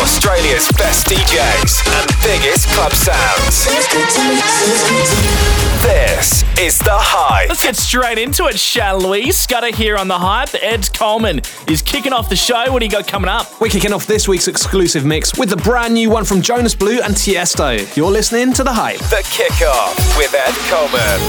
Australia's best DJs and biggest club sounds. This is The Hype. Let's get straight into it, shall we? Scudder here on The Hype. Ed Coleman is kicking off the show. What do you got coming up? We're kicking off this week's exclusive mix with the brand new one from Jonas Blue and Tiesto. You're listening to The Hype. The Kickoff with Ed Coleman.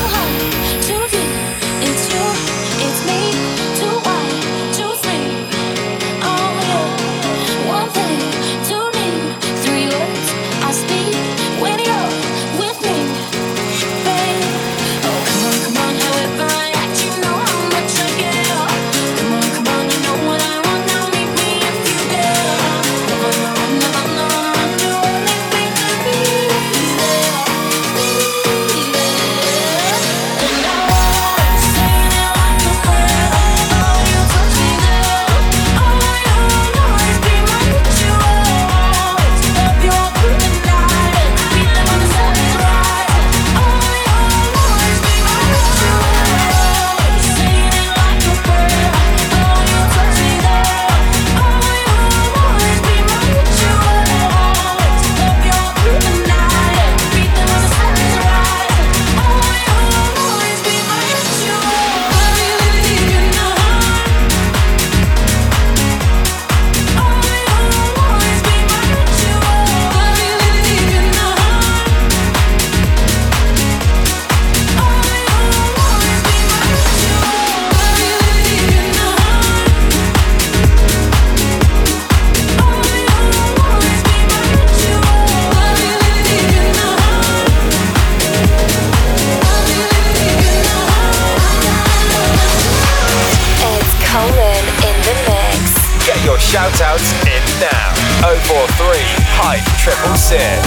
Music.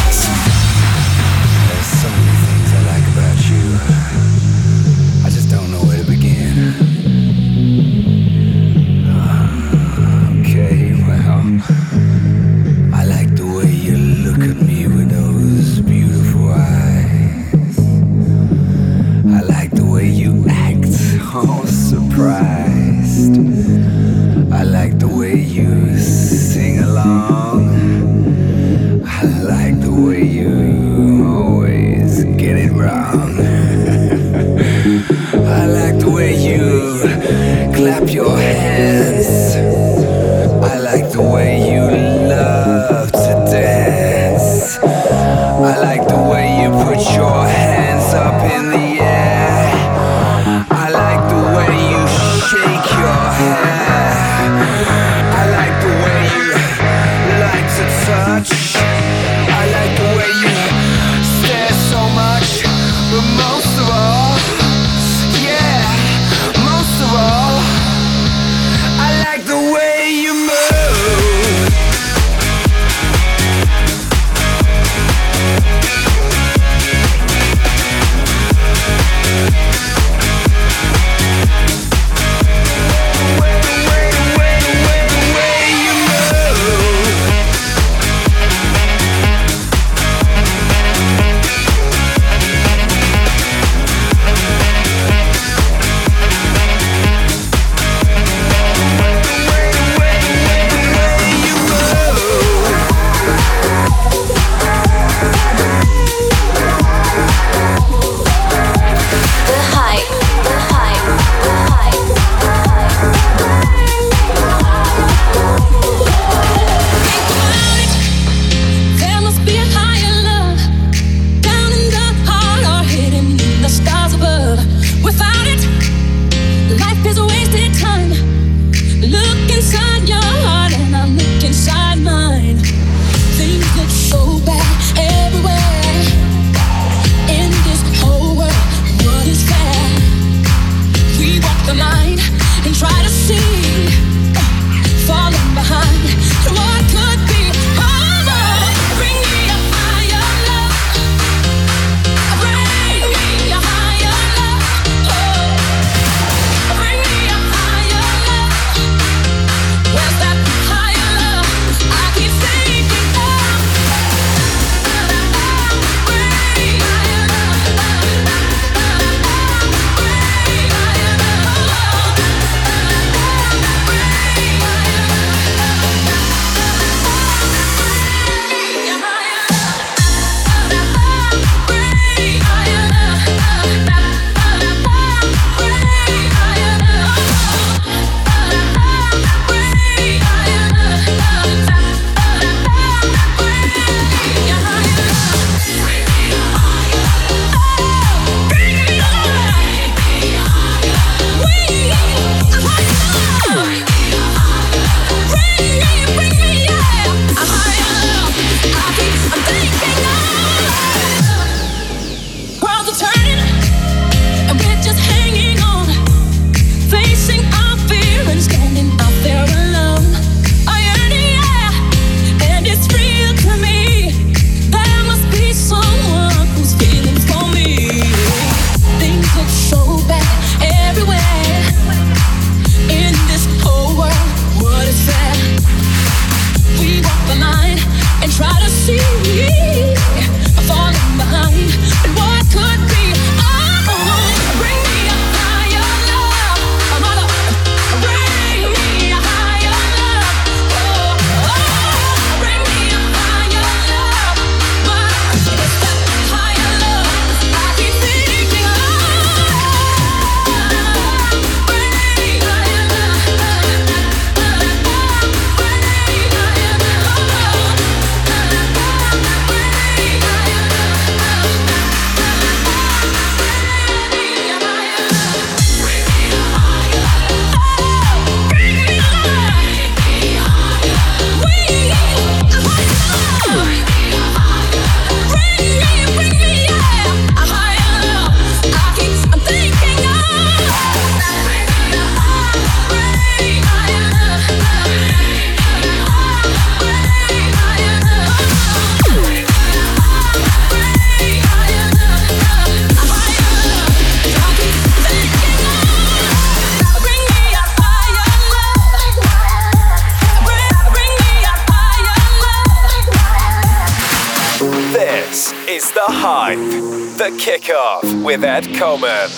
With Ed Coleman.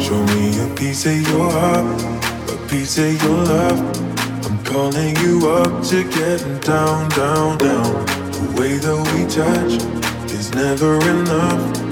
Show me a piece of your heart, a piece of your love. I'm calling you up to getting down, down, down. The way that we touch is never enough.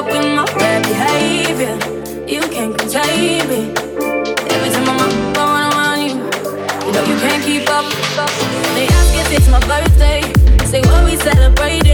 Up with my bad behavior, you can't contain me. Every time I'm up, going around you, you know you can't keep up. They ask if it's my birthday, say what we celebrating.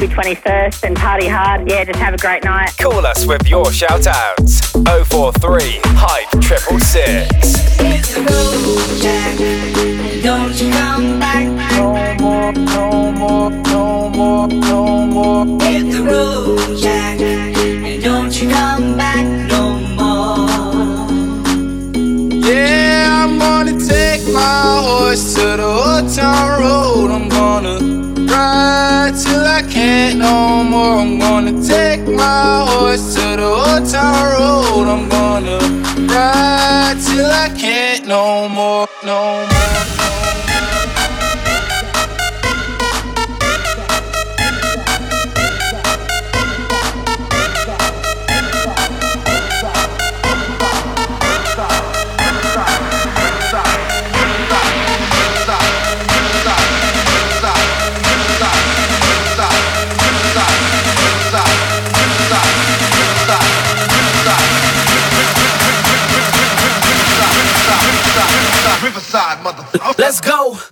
happy 21st and party hard. Yeah, just have a great night. Call us with your shout outs 043 Let's go.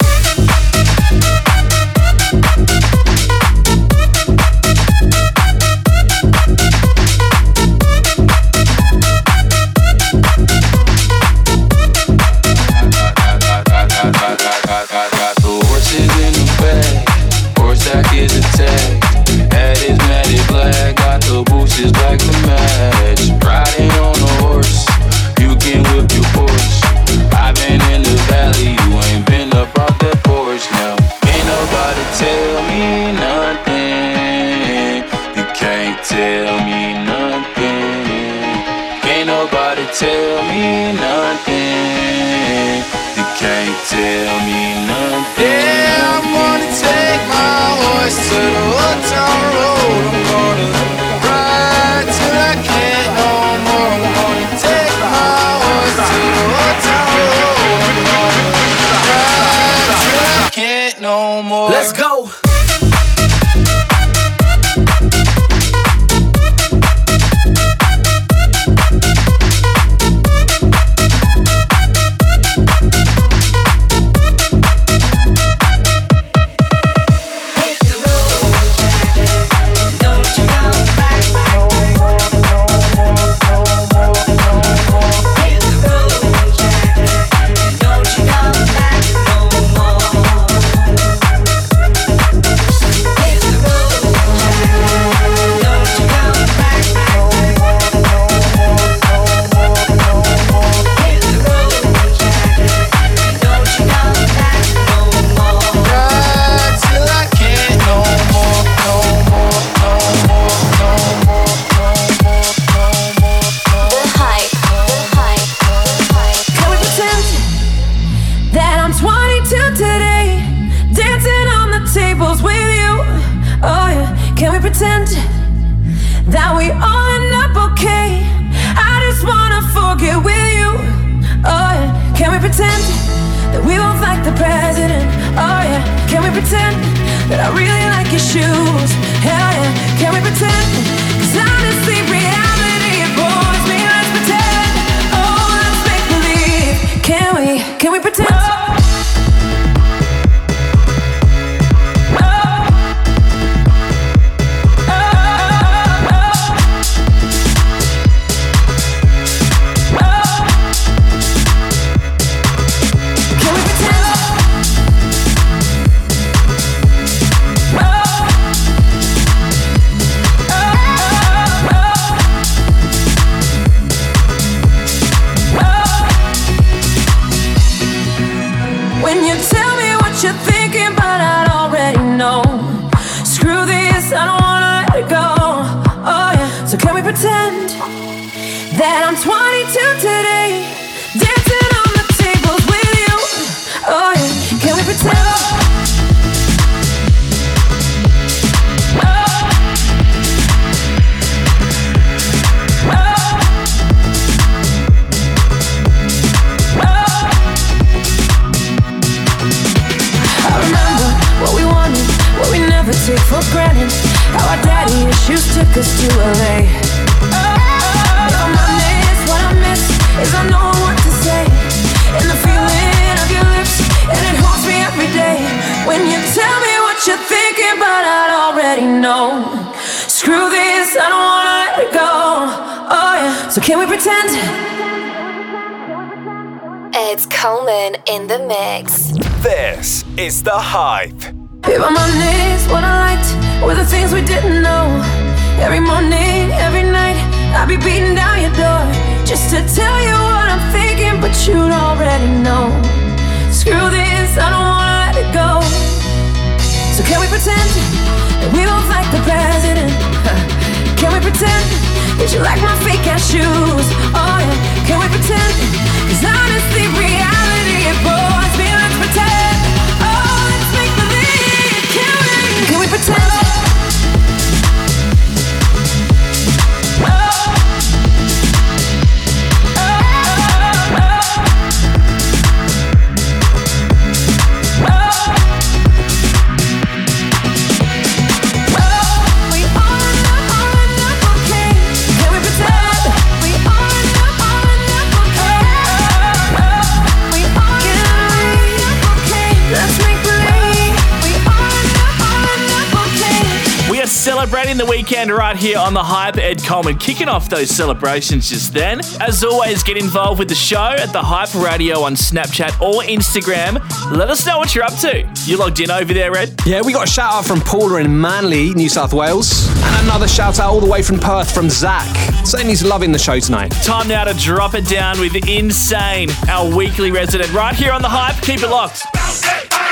Coleman in the mix. This is The Hype. Babe, on my knees, what I liked were the things we didn't know. Every morning, every night, I'd be beating down your door just to tell you what I'm thinking, but you'd already know. Screw this, I don't wanna let it go. So can we pretend that we both like the president? Can we pretend that you like my fake ass shoes? Oh yeah, can we pretend? Cause honestly, reality bores me. Let's pretend. Oh, let's make believe. Can we? Can we pretend? Celebrating the weekend right here on the Hype. Ed Coleman kicking off those celebrations just then. As always, get involved with the show at the Hype Radio on Snapchat or Instagram. Let us know what you're up to. You logged in over there, Ed? Yeah, we got a shout out from Paula in Manly, New South Wales. And another shout out all the way from Perth from Zach, saying he's loving the show tonight. Time now to drop it down with Insane, our weekly resident, right here on the Hype. Keep it locked.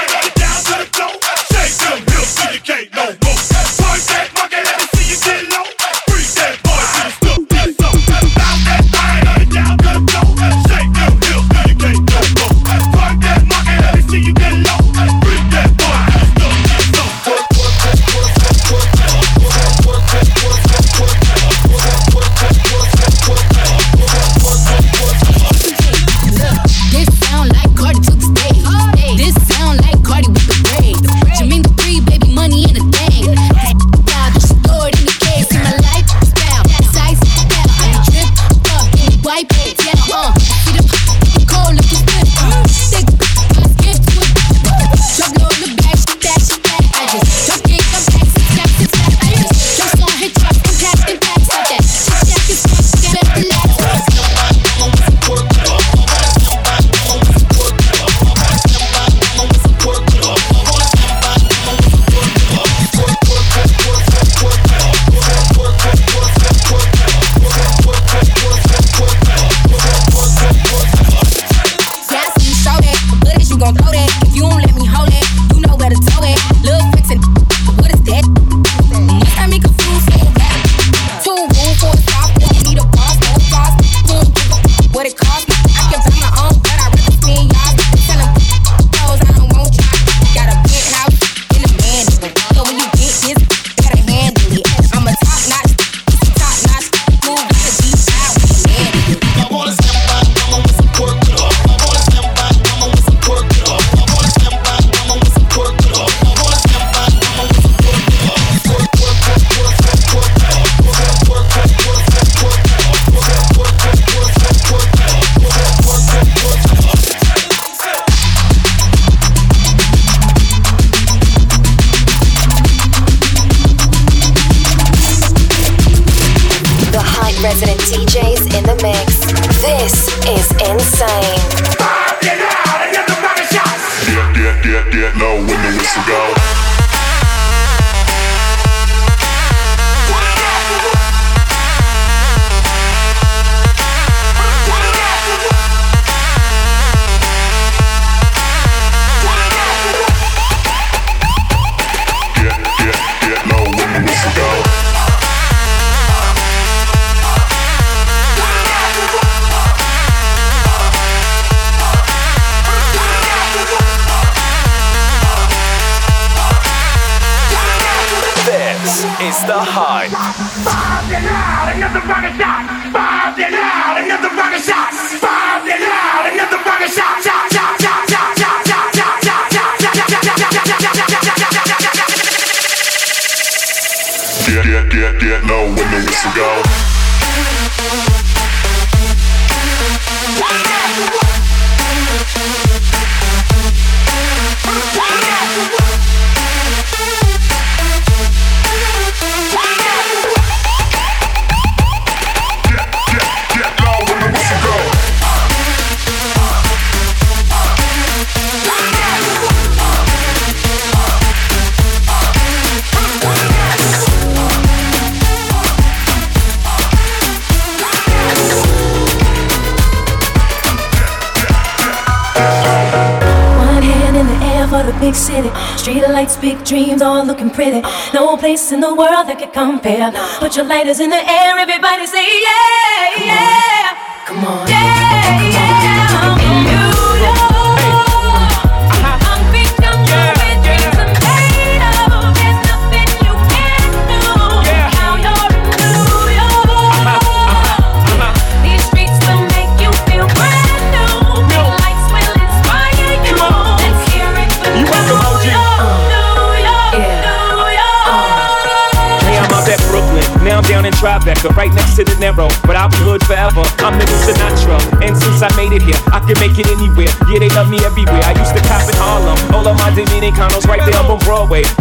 Place in the world that could compare. Put your lighters in the air,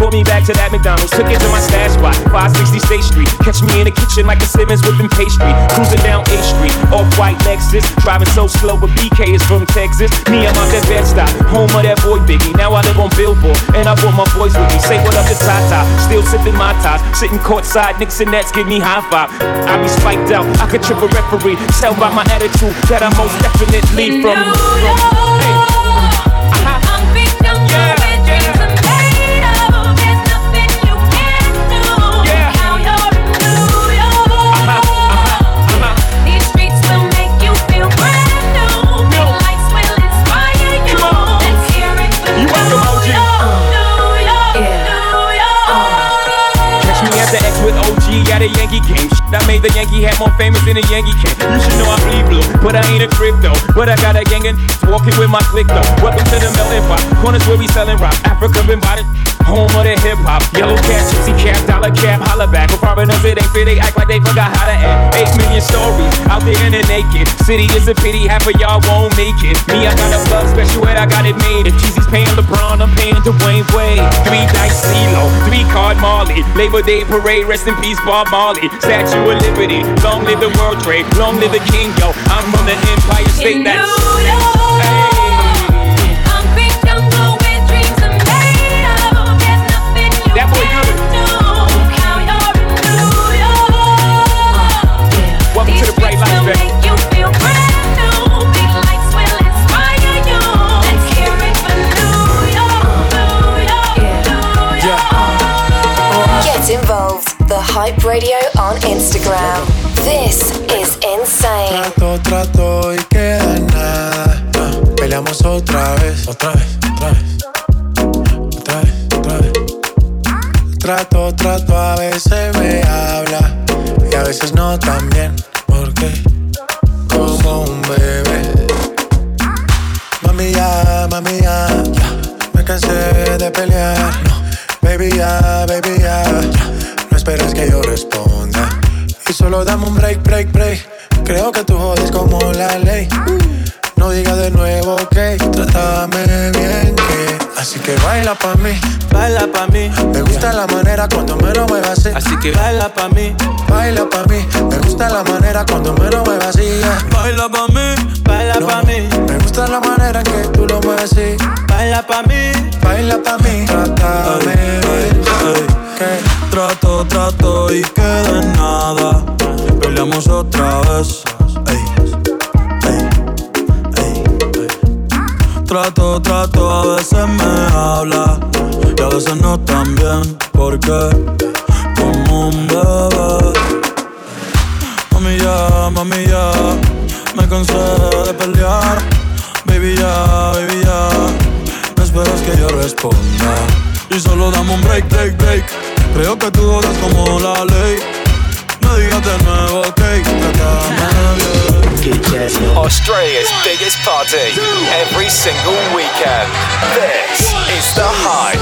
Pulled me back to that McDonald's. Took it to my stash spot, 560 State Street. Catch me in the kitchen like a Simmons whipping pastry. Cruising down A Street, off white Lexus. Driving so slow, but BK is from Texas. Me, I'm out that bed stop, home of that boy Biggie. Now I live on Billboard, and I brought my boys with me. Say what up to Tata, still sipping my ties. Sitting courtside, Knicks and Nets give me high five. I be spiked out, I could trip a referee. Tell by my attitude that I'm most definitely from. I'm I made the Yankee hat more famous than a Yankee can. You should know I bleed blue, but I ain't a crypto. But I got a gang and walking with my click though. Welcome to the melting pot. Corners where we selling rock. Africa been bought it. Home of the hip hop. Yellow cat, gypsy cap, dollar cap, holla back. For foreigners, it ain't fair. They act like they forgot how to act. Eight million stories out there in the naked. City is a pity, half of y'all won't make it. Me, I got a plug special and I got it made. If Jeezy's paying LeBron, I'm paying Dwayne Wade. Three dice CeeLo, three card Marley. Labor Day parade, rest in peace, Bob Marley. Statue of Liberty, long live the World Trade, long live the King, yo. I'm from the Empire State. That's Radio on Instagram. This is insane. Trato, trato y queda nada. Peleamos otra vez. Otra vez, otra vez. Otra vez, otra vez. Trato, trato, a veces me habla. Y a veces no tan bien. Porque como un bebé. Mami ya, mami ya. ya. Me cansé de pelear. No. Baby ya, baby ya. No esperes que yo responda. Y solo dame un break, break, break. Creo que tú jodes como la ley. No digas de nuevo que trátame bien que. Así que baila pa' mí, baila pa' mí. Me gusta la manera cuando me lo muevas así. Así que baila pa' mí, baila pa' mí. Me gusta la manera cuando me lo muevas así. Baila pa' mí, baila pa' mí. Me gusta la manera que tú lo mueves así. Baila pa' mí, baila pa' mí. Trátame que Trato, trato y queda en nada. Peleamos otra vez. Ey, Trato, trato, a veces me habla y a veces no tan bien. Porque como un bebé. Mami ya, mami ya, me cansé de pelear. Baby ya, baby ya, no esperas que yo responda. Y solo dame un break, break, break. Creo que tú jodas como la ley. No digas de nuevo, ok, trátame bien. Australia's biggest party every single weekend. This is the hype.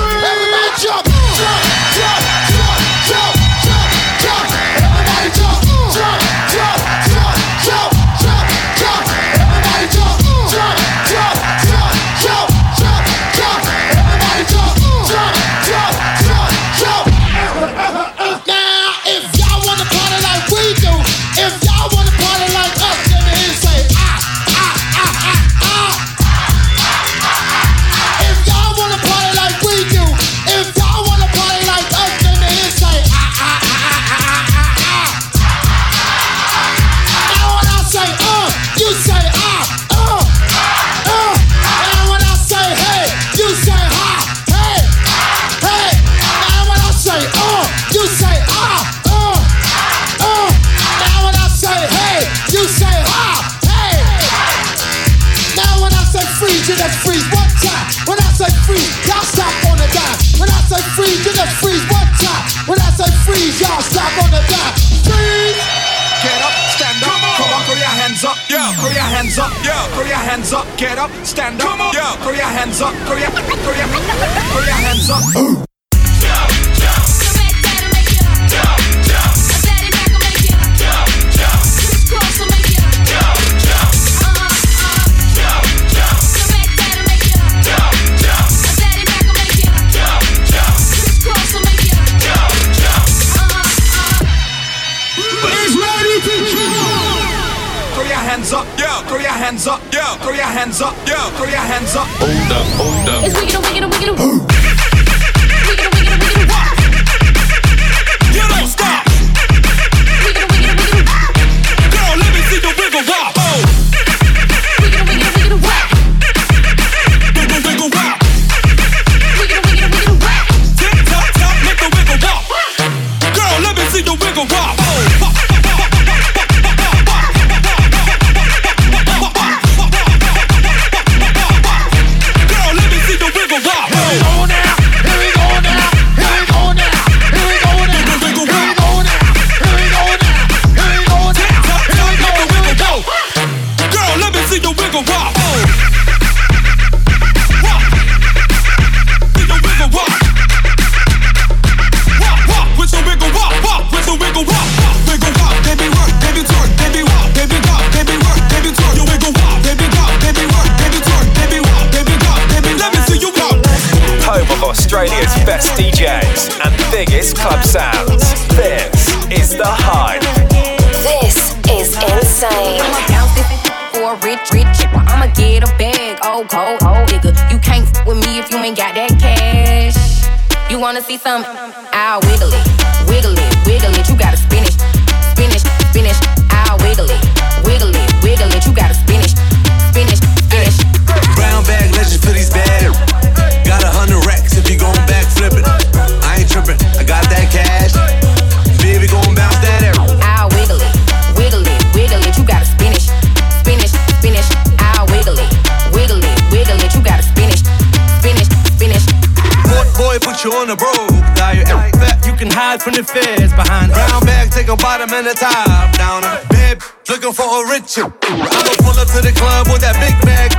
A top down. Babe, looking for a rich. I'ma pull up to the club with that big bag.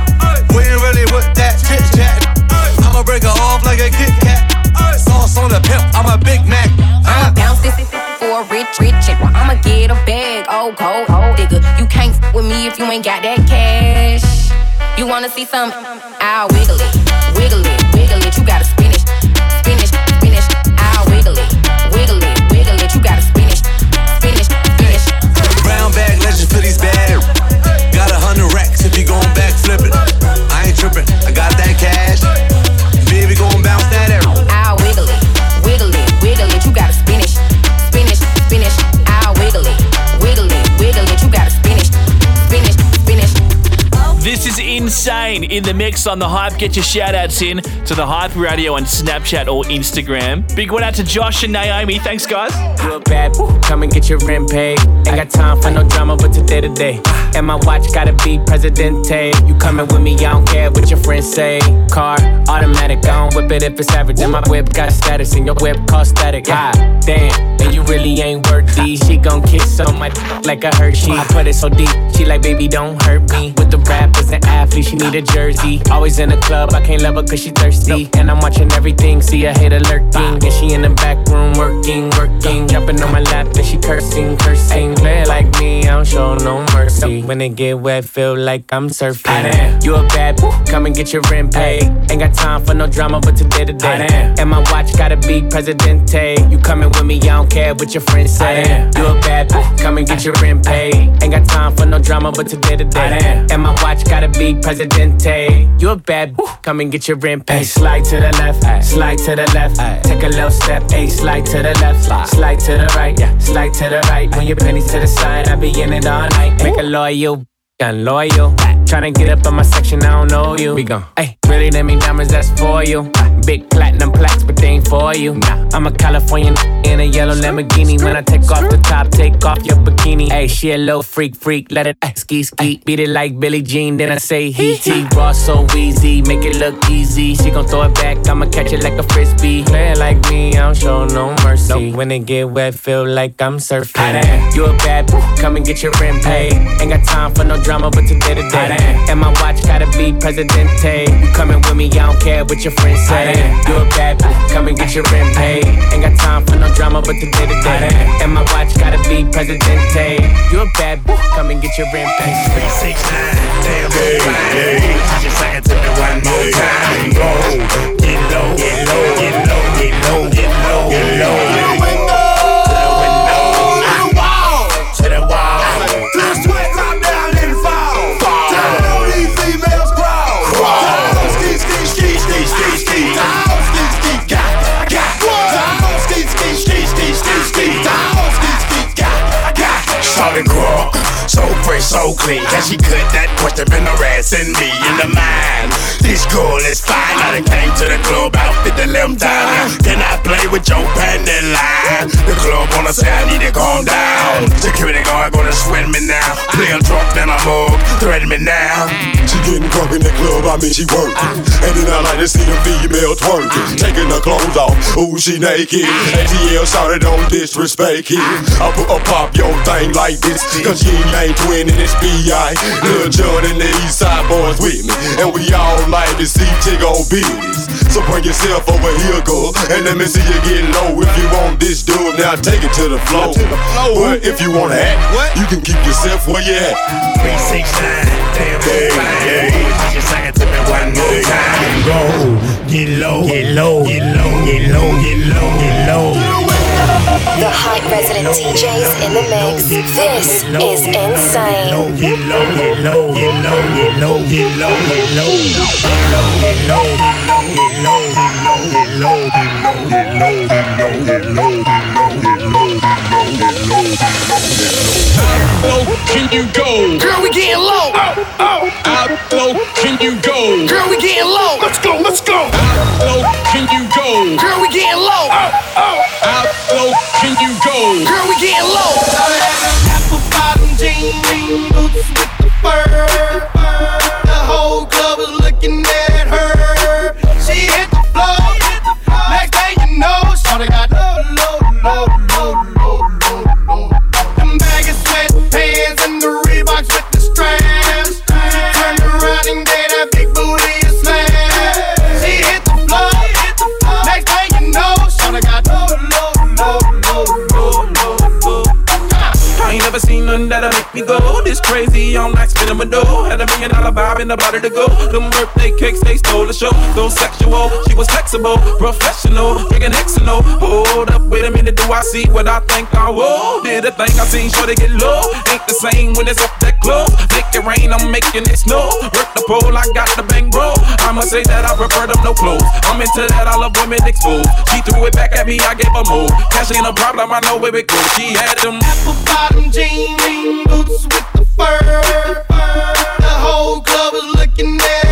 We ain't really with that chit chat. I'ma break her off like a Kit Kat. Sauce on the pimp, I'm a Big Mac. I'ma bounce this for a rich, rich chick. I'ma get a bag, oh cold, oh nigga. You can't f with me if you ain't got that cash. You wanna see some? On the hype. Get your shout outs in to the Hype Radio on Snapchat or Instagram. Big one out to Josh and Naomi. Thanks, guys. A bad, come and get your rent paid. Ain't got time for no drama, but today to day. And my watch gotta be Presidente. You coming with me, I don't care what your friends say. Car, automatic, I don't whip it if it's average. And my whip got status, and your whip cost static. Ah, damn, and you really ain't worth worthy. She gon' kiss on my like a Hershey. I put it so deep, she like, baby, don't hurt me. With the rappers and athletes, she need a jersey. Always in the club, I can't love her cause she thirsty. And I'm watching everything, see a hater lurking. And she in the back room working, working. Jumping on my lap and she cursing, cursing. Play like me, I don't show no mercy. When it get wet, feel like I'm surfing. You a bad, come and get your rent paid. Ain't got time for no drama, but today to day. And my watch gotta be Presidente. You coming with me, I don't care what your friends say. You a bad, come and get your rent paid. Ain't got time for no drama, but today to day. And my watch gotta be Presidente. You a bad, come and get your rent paid. Slide to the left, slide to the left. Take a little step, ayy, slide to the left, slide to the right, yeah, slide to the right. When your pennies to the side, I be in it all night. Make a loyal, gun loyal. Tryna get up on my section, I don't know you. We gon' Ay, really let me diamonds, that's for you. Big platinum plaques, but they ain't for you. Nah, I'm a Californian in a yellow Lamborghini. When I take off the top, take off your bikini. Hey, she a little freak, freak, let it eh, ski, ski. Beat it like Billie Jean, then I say he, he. Raw so easy, make it look easy. She gon' throw it back, I'ma catch it like a frisbee. Play it like me, I don't show no mercy. When it get wet, feel like I'm surfing. You a bad boo, come and get your rent paid. Ain't got time for no drama, but today to day. And my watch gotta be Presidente. You coming with me, I don't care what your friends say. You a bad boo, come and get your rent paid. Ain't got time for no drama, but today to day. And my watch gotta be Presidente. You a bad boo, come and get your rent paid. 369, damn, hey, Just sing it to me one more time. Go, get low, get low, get low, get low, get low, get low. Charlie Gras so fresh, so clean. Can she cut that question been harassing me in the mind? This girl is fine. I done came to the club out with the limb down. Can I play with your panty line? The club wanna say I need to calm down. Security guard gonna sweat me now. Play a drunk, then I mug, threaten me now. She getting drunk in the club, I mean she working. And then I like to see the female twerking. Taking her clothes off, ooh she naked. ATL shouted don't disrespect it. I put a pop your thing like this. Cause ain't twin in this B.I. Lil Jon and the East Side Boyz with me. And we all like to see Tiggo business. So bring yourself over here, girl. And let me see you get low. If you want this dude, now take it to the floor. But if you wanna act, what? you can keep yourself where you at. 369, damn, hey, hey. Just sing it to me one more time. Go, get low, get low, get low, get low, get low, get low. The hype resident DJs in the mix. This is insane low can you go? Girl, we getting low. Oh, oh. Out low can you go? Girl, we getting low. Let's go, let's go. How low can you go? Girl, we getting low. Oh, oh. Out low can you go? Girl, we getting low. Apple bottom jean, boots with nothing that'll make me go this crazy. I'm like spinning my dough. Had a million dollar vibe in the body to go. Them birthday cakes, they stole the show. So sexual, she was flexible, professional, and hexanal. Hold up, wait a minute, do I see what I think I will? Did a thing I seen, sure they get low. Ain't the same when it's up that close. Make it rain, I'm making it snow. Work the pole, I got the bang bro. I'ma say that I prefer them no clothes. I'm into that, I love women exposed. She threw it back at me, I gave her more. Cash ain't a problem, I know where it goes. She had them apple bottom jean boots with the fur. The whole club is looking at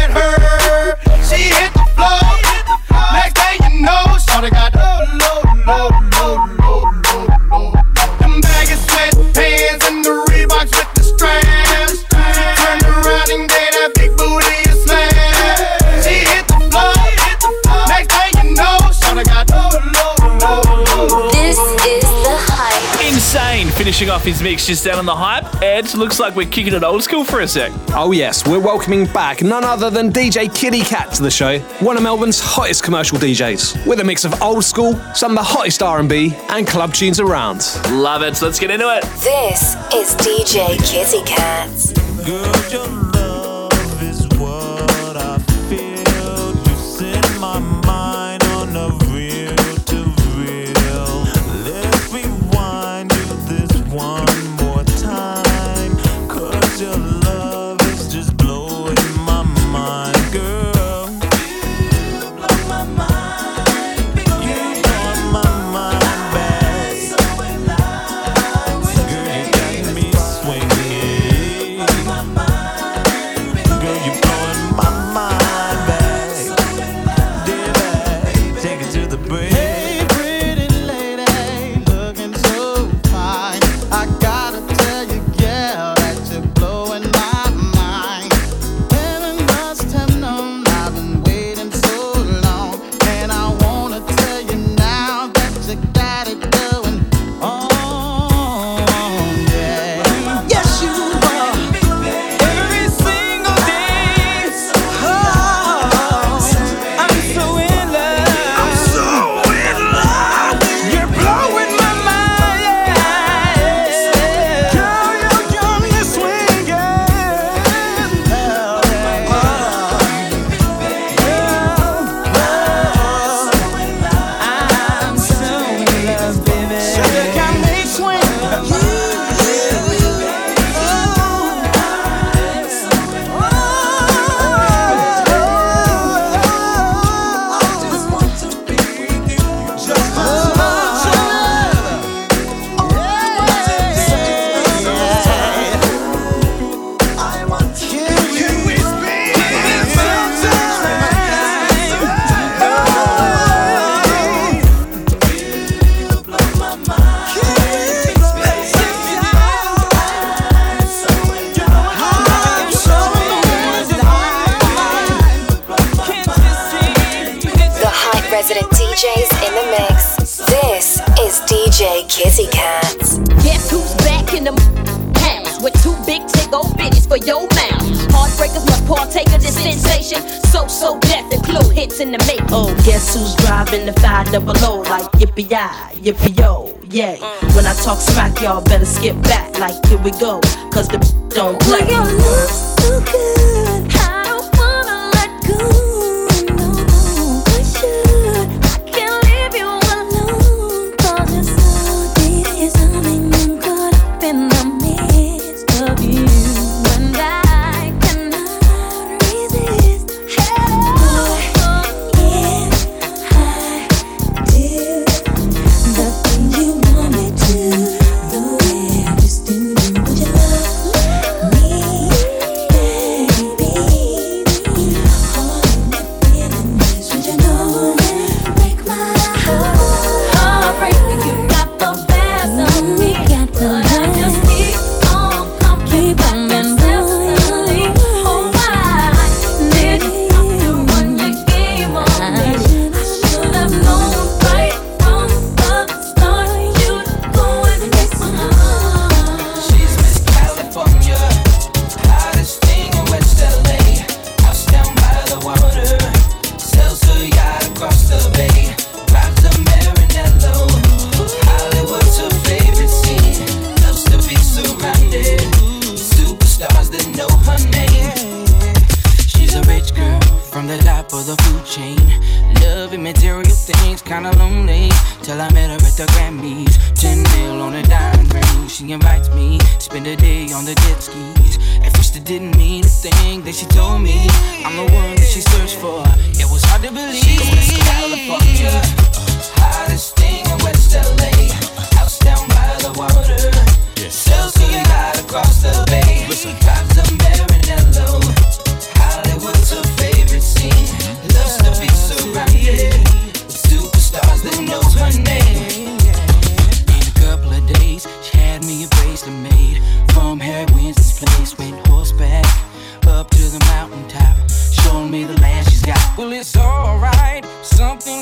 Finishing off his mix just down on the hype. Ed, looks like we're kicking it old school for a sec. Oh yes, we're welcoming back none other than DJ Kitty Cat to the show, one of Melbourne's hottest commercial DJs, with a mix of old school, some of the hottest R&B, and club tunes around. Love it. Let's get into it. This is DJ Kitty Cat. Girl,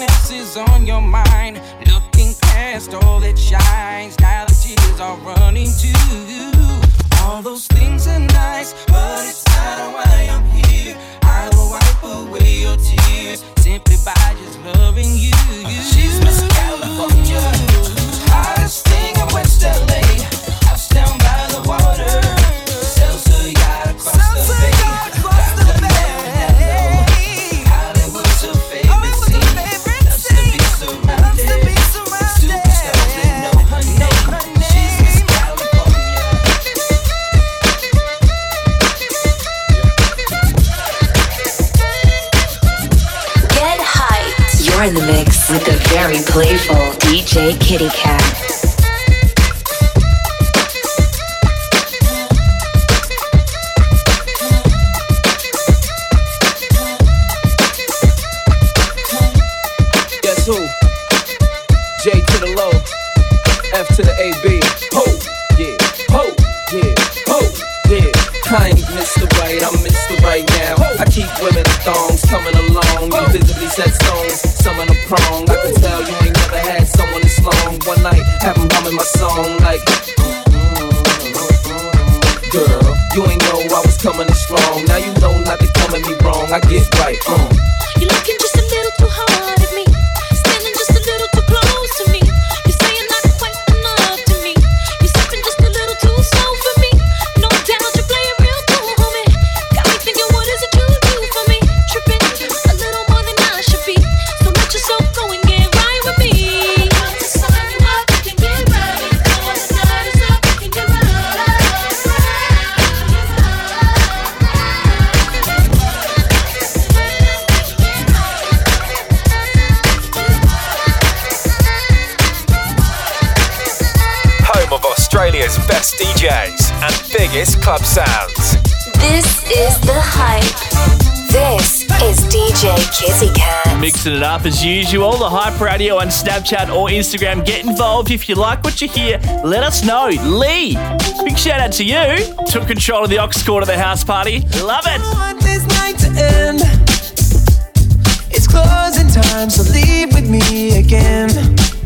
else is on your mind. Looking past all that shines, now the tears are running too. All those things are nice, but it's not why I'm here. I will wipe away your tears simply by just loving you. She's Miss California. DJ Kitty Cat. as usual. The Hype Radio on Snapchat or Instagram. Get involved if you like what you hear. Let us know. Lee, big shout out to you. Took control of the Ox Court at the house party. Love it. It's closing time, so leave with me again.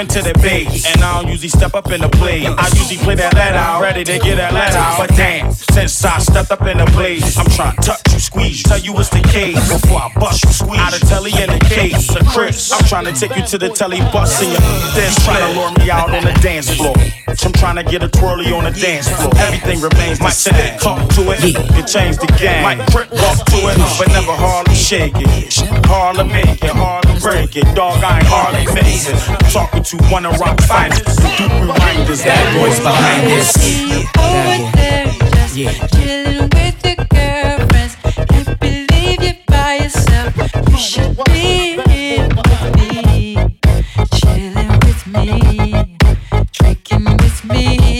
into the bass. And I don't usually step up in the place. I usually play that let out, ready to get that let out. But damn, since I stepped up in the place, I'm trying to touch you, squeeze you, tell you it's the case. Before I bust you, squeeze out of telly in the case. So Chris, I'm trying to take you to the telly, bust in your then trying to lure me out on the dance floor. I'm trying to get a twirly on the dance floor. Everything remains my set. Call yeah. change the game. Like brick walk to it, but never Harlem shake it. Harlem make it, Harlem break it. Dog, I ain't Harlem face it. Talking to one of rock finest. The Duke reminders that voice behind this. Over there, just yeah. chilling with your girlfriends. Can't believe you're by yourself. You should be with me, chilling with me, drinking with me.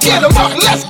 get them up, let's go.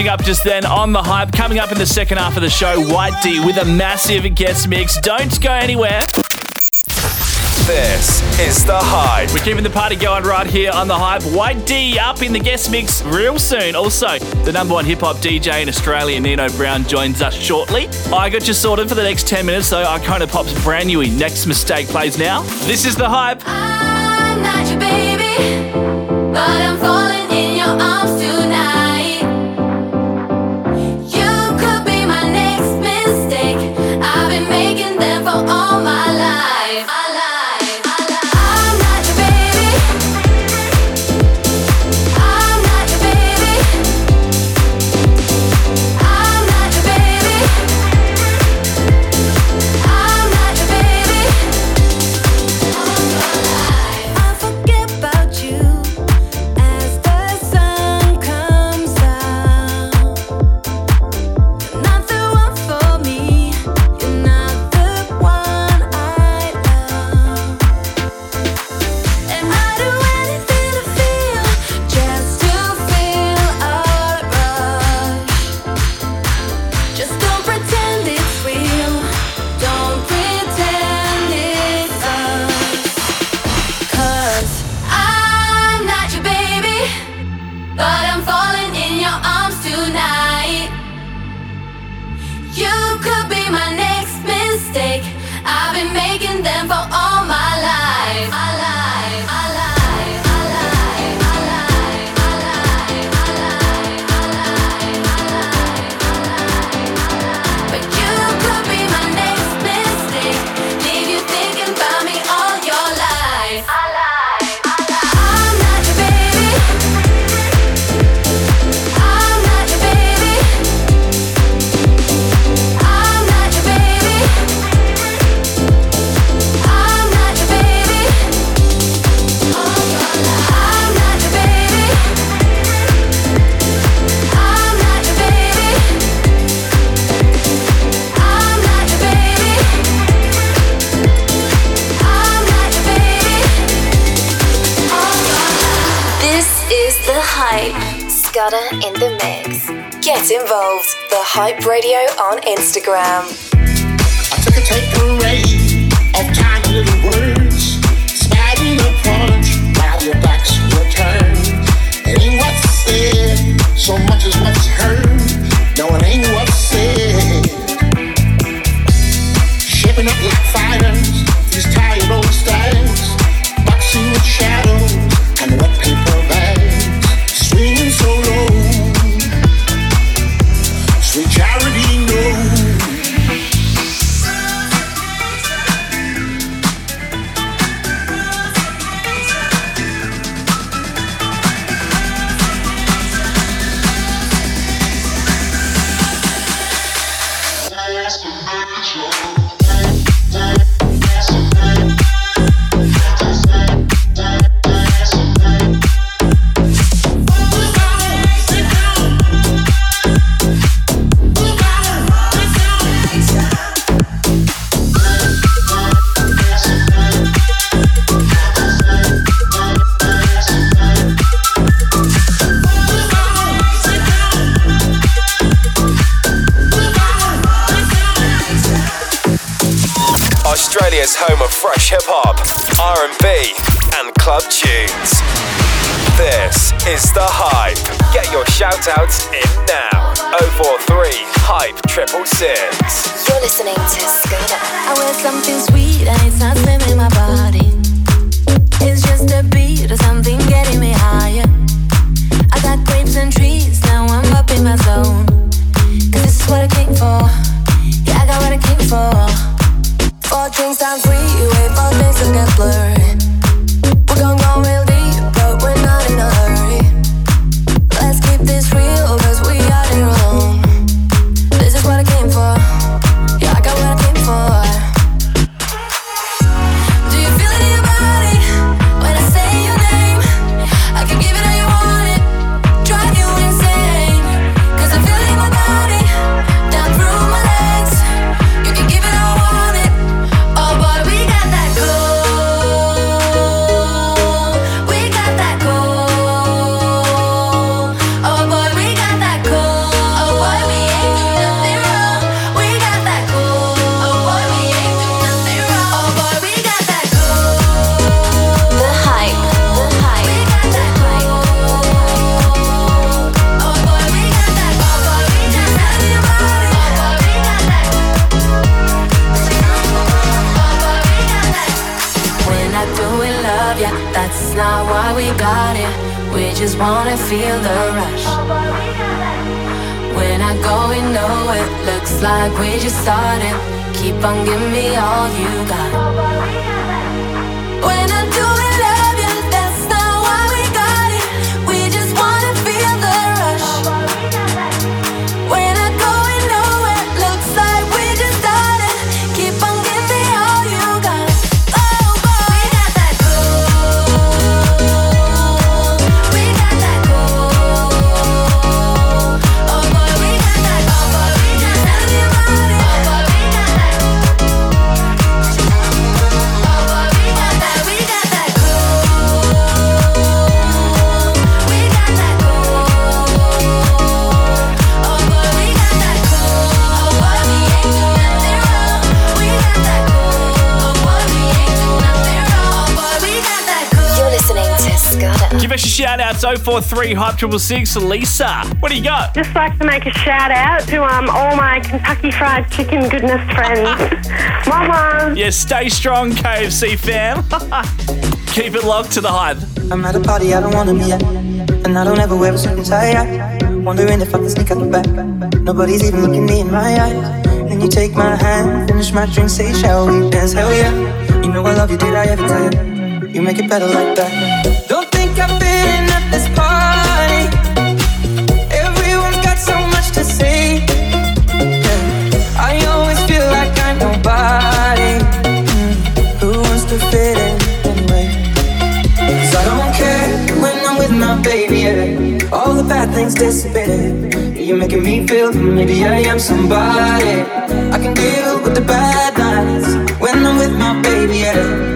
Finishing up just then on the hype. Coming up in the second half of the show, White D with a massive guest mix. Don't go anywhere. This is The Hype. We're keeping the party going right here on the hype. White D up in the guest mix real soon. Also, the number one hip hop DJ in Australia, Nino Brown, joins us shortly. I got you sorted for the next 10 minutes, so I kind of pops brand new. Next mistake plays now. This is the hype. I'm not your baby, but I'm falling in your arms tonight. Australia's home of fresh hip hop, R&B, and club tunes. This is The Hype. Get your shout outs in now. 043 Hype Triple Six. You're listening to Scudder. I wear something sweet and it's not slimming my body. It's just a beat or something getting me higher. I got grapes and trees, now I'm up in my zone. Cause this is what I came for. Yeah, I got what I came for. Things I'm free. You ain't to get gambler. Like we just started. Keep on giving me all you got. Scudder. Give us a shout out 043 Hype 666 Lisa. What do you got? Just like to make a shout out to um all my Kentucky Fried Chicken goodness friends. Mama. Yeah, stay strong, KFC fam. Keep it locked to the hype. I'm at a party I don't wanna be at, and I don't ever wear a suit and tie. I'm wondering if I can sneak out the back. Nobody's even looking me in my eyes. Then you take my hand, finish my drink, say, shall we dance? Hell yeah. You know I love you, did I ever tell you? You make it better like that. You're making me feel maybe I am somebody. I can deal with the bad nights when I'm with my baby. Yeah.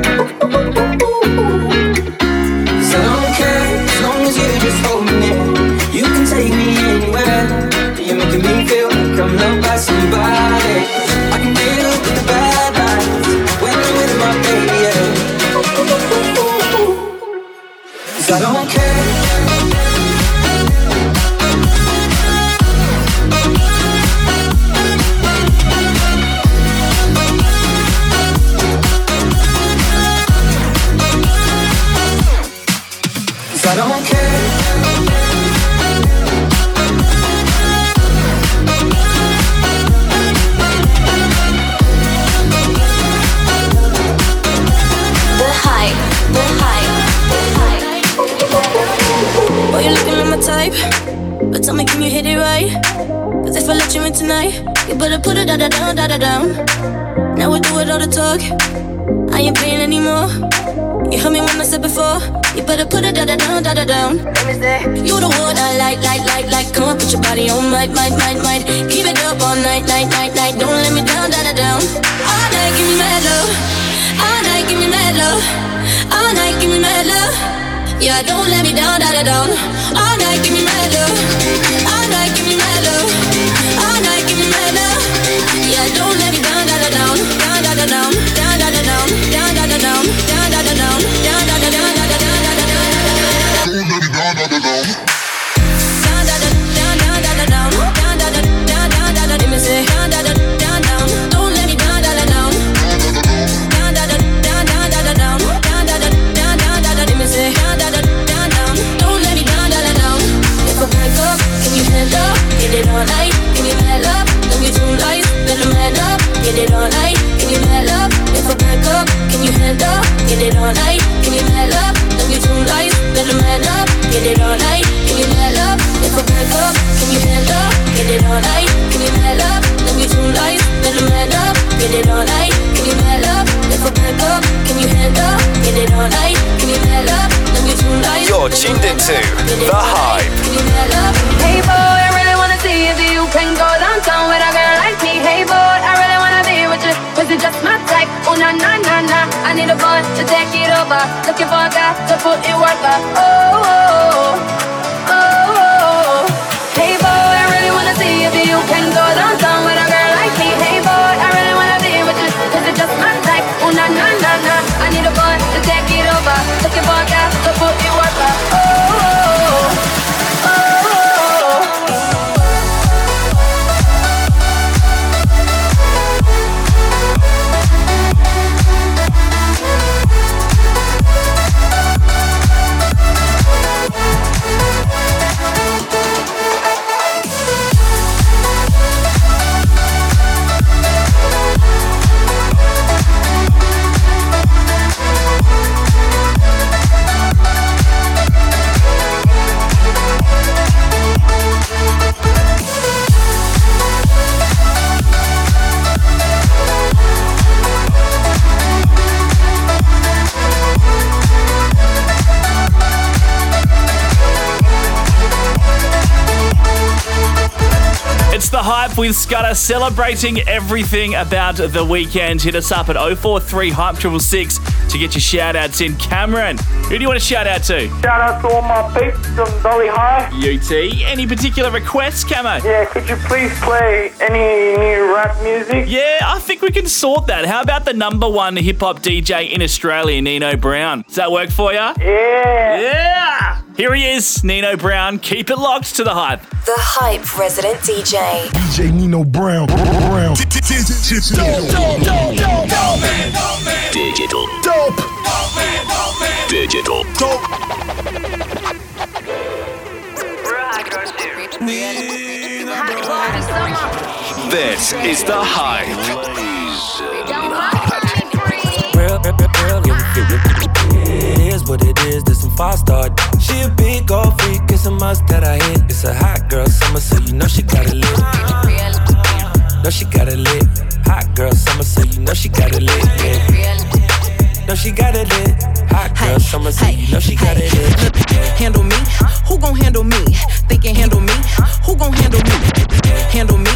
We do it all the talk. I ain't playing anymore. You heard me when I said before. You better put it da da down, da da down. Let me say, you the one I like, like, like, like. Come on, put your body on, might, might, might, might. Keep it up all night, night, night, night. Don't let me down, da da down. All night, give me mad love. All night, give me mad love. All night, give me mad love. Yeah, don't let me down, da da down. All night, give me mad love. All night, give me Get it all night, give me mad love. Don't be too nice, let them man up. Get it all night, give me mad love. If I back up, can you hand up? Get it all night, give me mad love. Don't be too nice, let them man up. Get it all night, give me mad love. If I back up, can you hand up? Get it all night, give me mad love. Don't be too nice. You're tuned into The Hype. Hey boy, I really wanna see if you can go downtown with a girl like me. Hey boy, I really wanna be with you. Cause you're just my type. Oh na na na na. I need a boy to take it over. Looking for a guy to put in work. Oh, oh, oh, oh, oh. Hey boy, I really wanna see if you can go downtown with Scudder celebrating everything about the weekend. Hit us up at 043 Hype 666 to get your shout outs in. Cameron, who do you want to shout out to? Shout out to all my peeps from Dolly High. UT. Any particular requests, Camo? Yeah, could you please play any new rap music? Yeah, I think we can sort that. How about the number one hip hop DJ in Australia, Nino Brown? Does that work for you? Yeah. Yeah. Here he is, Nino Brown. Keep it locked to the hype. The Hype resident DJ. DJ Nino Brown. Brown. Digital. Dope. Digital. Dope. This is the hype. What it is, this some five star. She a big old freak, it's a must that I hit. It's a hot girl summer, so you know she got it lit. Know she got it lit. Hot girl summer, so you know she got it lit. Yeah. Know she got it lit. Hot girl summer, you know she got it. Handle me? Who gon' handle me? Thinking handle me? Who gon' handle me? Handle me?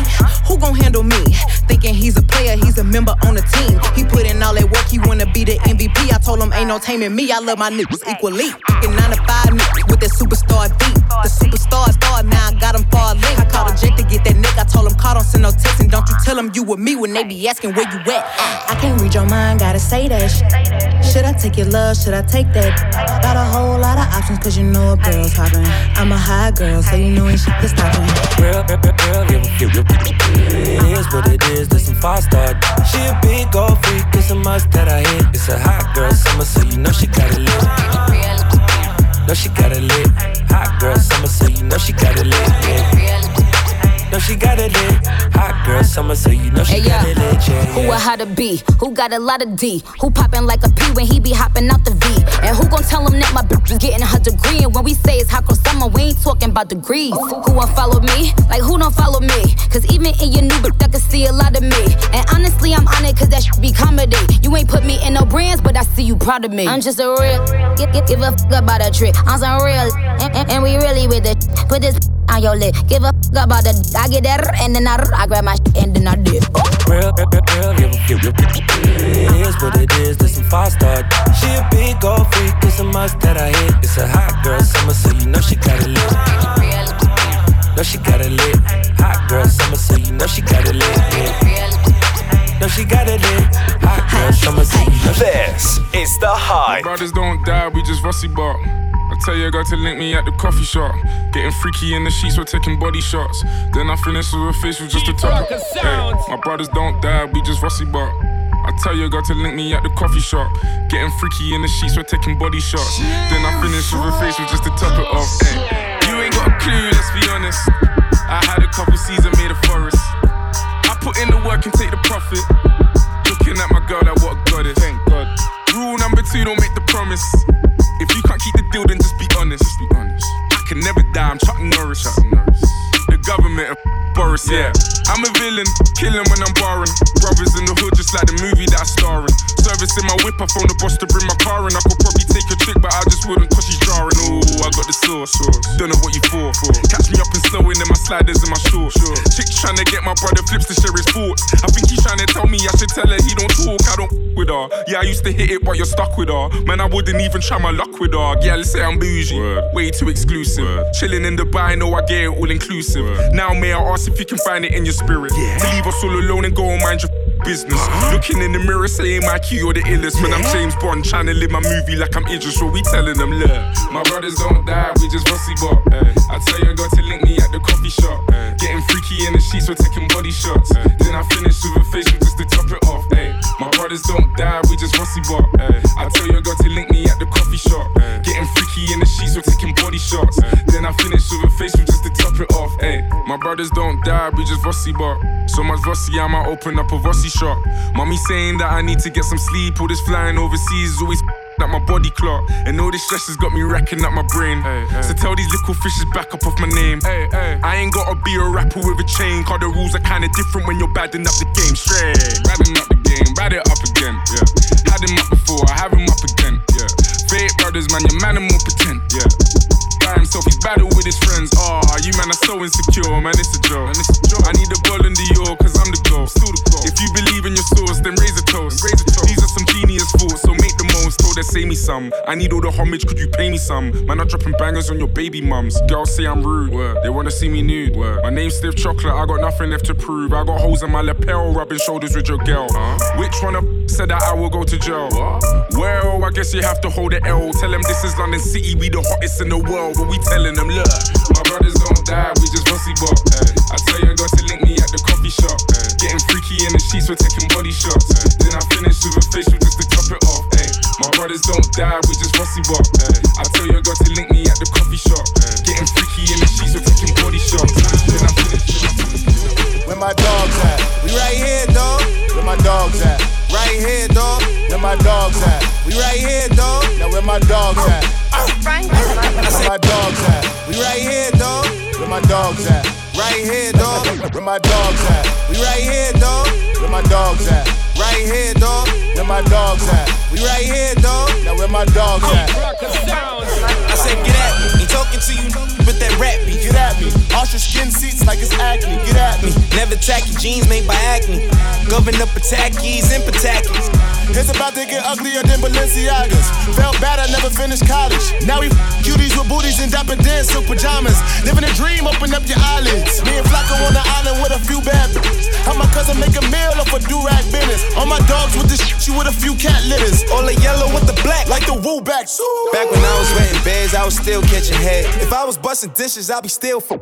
Who gon' handle me? Thinking he's a player, he's a member on the team. He put in all that work, he wanna be the MVP. I told him ain't no taming me. I love my niggas equally. Fucking nine to five niggas with that superstar beat. The superstar star, now I got him far link. I called a Jake to get that nigga. I told him call, don't send no text, and don't you tell him you with me when they be asking where you at. I can't read your mind, gotta say that shit. Should I take your love? Should I take that? Got a whole lot of options, cause you know a girl's hopping. I'm a high girl, so you know ain't shit that's stopping. Real, real, real, real, real. It is what it is, this some five star. She a big old freak, it's a must that I hit. It's a hot girl summer, so you know she got it lit. Know she got it lit. Hot girl summer, so you know she got it lit. Yeah. Know she got it lit. Hot girl summer, so you know she Hey, got yeah. it lit. Yeah, Who a how to be? Who got a lot of D? Who poppin' like a P when he be hopping out the V? And who gon' tell him that my bitch is getting her degree? And when we say it's hot girl summer, we ain't talking about degrees. Who won't follow me? Like who don't follow me? Cause even in your new bitch, I can see a lot of me. And honestly, I'm on it cause that should be comedy. You ain't put me in no brands, but I see you proud of me. I'm just a real, give, give, give a fuck about a trick. I'm some real, and, and, and we really with it. Put this on your lip. Give a fuck about the, I get that, and then I, I grab my and then I dip. Real, real, real, real, real, real. It is what it is, this some five star. She a big old freak, it's a must that I hit. It's a hot girl summer, so you know she got it lit. Know she got it lit. Hot girl summer, so you know she got it lit. Yeah. Know she got it lit. Hot girl summer, so you know she This is the hype. Brothers don't die, we just rusty bark. I tell your girl to link me at the coffee shop. Getting freaky in the sheets, we're taking body shots. Then I finish with a facial just to top it. Hey, my brothers don't die, we just rusty bark. I tell your girl to link me at the coffee shop. Getting freaky in the sheets, we're taking body shots. Then I finish with a facial just to top it off. Hey, you ain't got a clue, let's be honest. I had a couple seasons made a forest. I put in the work and take the profit. Looking at my girl, like what a goddess. Thank God. Rule number two, don't make the promise. If you can't keep the deal, then just be honest. I can never die, I'm Chuck Norris. Chuck Norris. The yeah. I'm a villain, killing when I'm barring. Brothers in the hood, just like the movie that I star in. Service in my whip, I phone the boss to bring my car in. I could probably take a trick, but I just wouldn't cause she's jarring. Ooh, I got the sauce. Don't know what you for. Catch me up and snowing in my sliders and my shorts. Chick trying to get my brother flips to share his thoughts. I think he's trying to tell me I should tell her he don't talk, I don't with her. Yeah, I used to hit it, but you're stuck with her. Man, I wouldn't even try my luck with her. Yeah, let's say I'm bougie. Way too exclusive. Chilling in Dubai, know I get it all inclusive. Now, may I ask if you can find it in your spirit? To leave us all alone and go and mind your business. Uh-huh. Looking in the mirror, saying my key or the illest. Man, I'm James Bond, trying to live my movie like I'm Idris. So we telling them, look, my brothers don't die, we just rusty bop. Uh. I tell you, I got to link me at the coffee shop. Uh. Getting freaky in the sheets, we're taking body shots. Uh. Then I finish with a facial just to top it off. Ay. My brothers don't die, we just rusty bop. I tell you, I got to link me at the coffee shop. In the sheets, we're taking body shots. Then I finish with a facial just to top it off. Ay. My brothers don't die, we just rusty bop. So much rusty, I might open up a rusty shop. Mommy saying that I need to get some sleep. All this flying overseas is always at my body clock. And all this stress has got me racking up my brain. So tell these little fishes back up off my name. I ain't gotta be a rapper with a chain. Cause the rules are kinda different when you're badding up the game. Straight. Badding up the game, bad it up again. Yeah. Had him up before, I have him up again. Yeah. Fake brothers, man, your man and more pretend. Yeah. By himself, he's battle with his friends. Ah, oh, you man are so insecure, man, it's a joke. Man, it's a joke. I need a ball in Dior, cause I'm the goal. Still the goal. If you believe in your source, then raise a toast. Raise a toast. These are some genius thoughts, so make and they say me some. I need all the homage, could you pay me some? Man, I'm dropping bangers on your baby mums. Girls say I'm rude, they wanna see me nude. My name's Stiff Chocolate, I got nothing left to prove. I got holes in my lapel, rubbing shoulders with your girl. Which one of said that I will go to jail? Well, I guess you have to hold the L. Tell them this is London City, we the hottest in the world. But we telling them, look, my brothers don't die, we just rusty bop. I tell you, got to link me at the coffee shop. Getting freaky in the sheets, we're taking body shots. Then I finish with a facial just to top it off. Ay. My brothers don't die, we just rusty bop. I tell you, got to link me at the coffee shop. Getting freaky in the sheets, we're taking body shots. Then I finish Where my dogs at? We right here, dog. Where my dogs at? Right here, dog. Where my dogs at? We right here, dog. Now where my dogs at? Where my dogs at? We right here, dog. Where my dogs at? Right here, dog. Where my dogs at? We right here, dog. Where my dogs at? Right here, dog. Where my dogs at? We right here, dog. Now where my dogs at? I said, get at me. Talking to you with that rap beat. Get at me. Ostrich skin seats like it's acne. Get at me. Never tacky jeans made by acne. Govern up Patakis and Patakis. It's about to get uglier than Balenciagas. Felt bad, I never finished college. Now we cuties with booties and dapper dance silk pajamas. Living a dream, open up your eyelids. Me and Flacko on the island with a few bad bitches. How my cousin make a meal off a do-rag business. All my dogs with the shit, with a few cat litters. All the yellow with the black. Like the woo back. Back when I was renting beds, I was still catching head. If I was busting dishes, I'd be still for.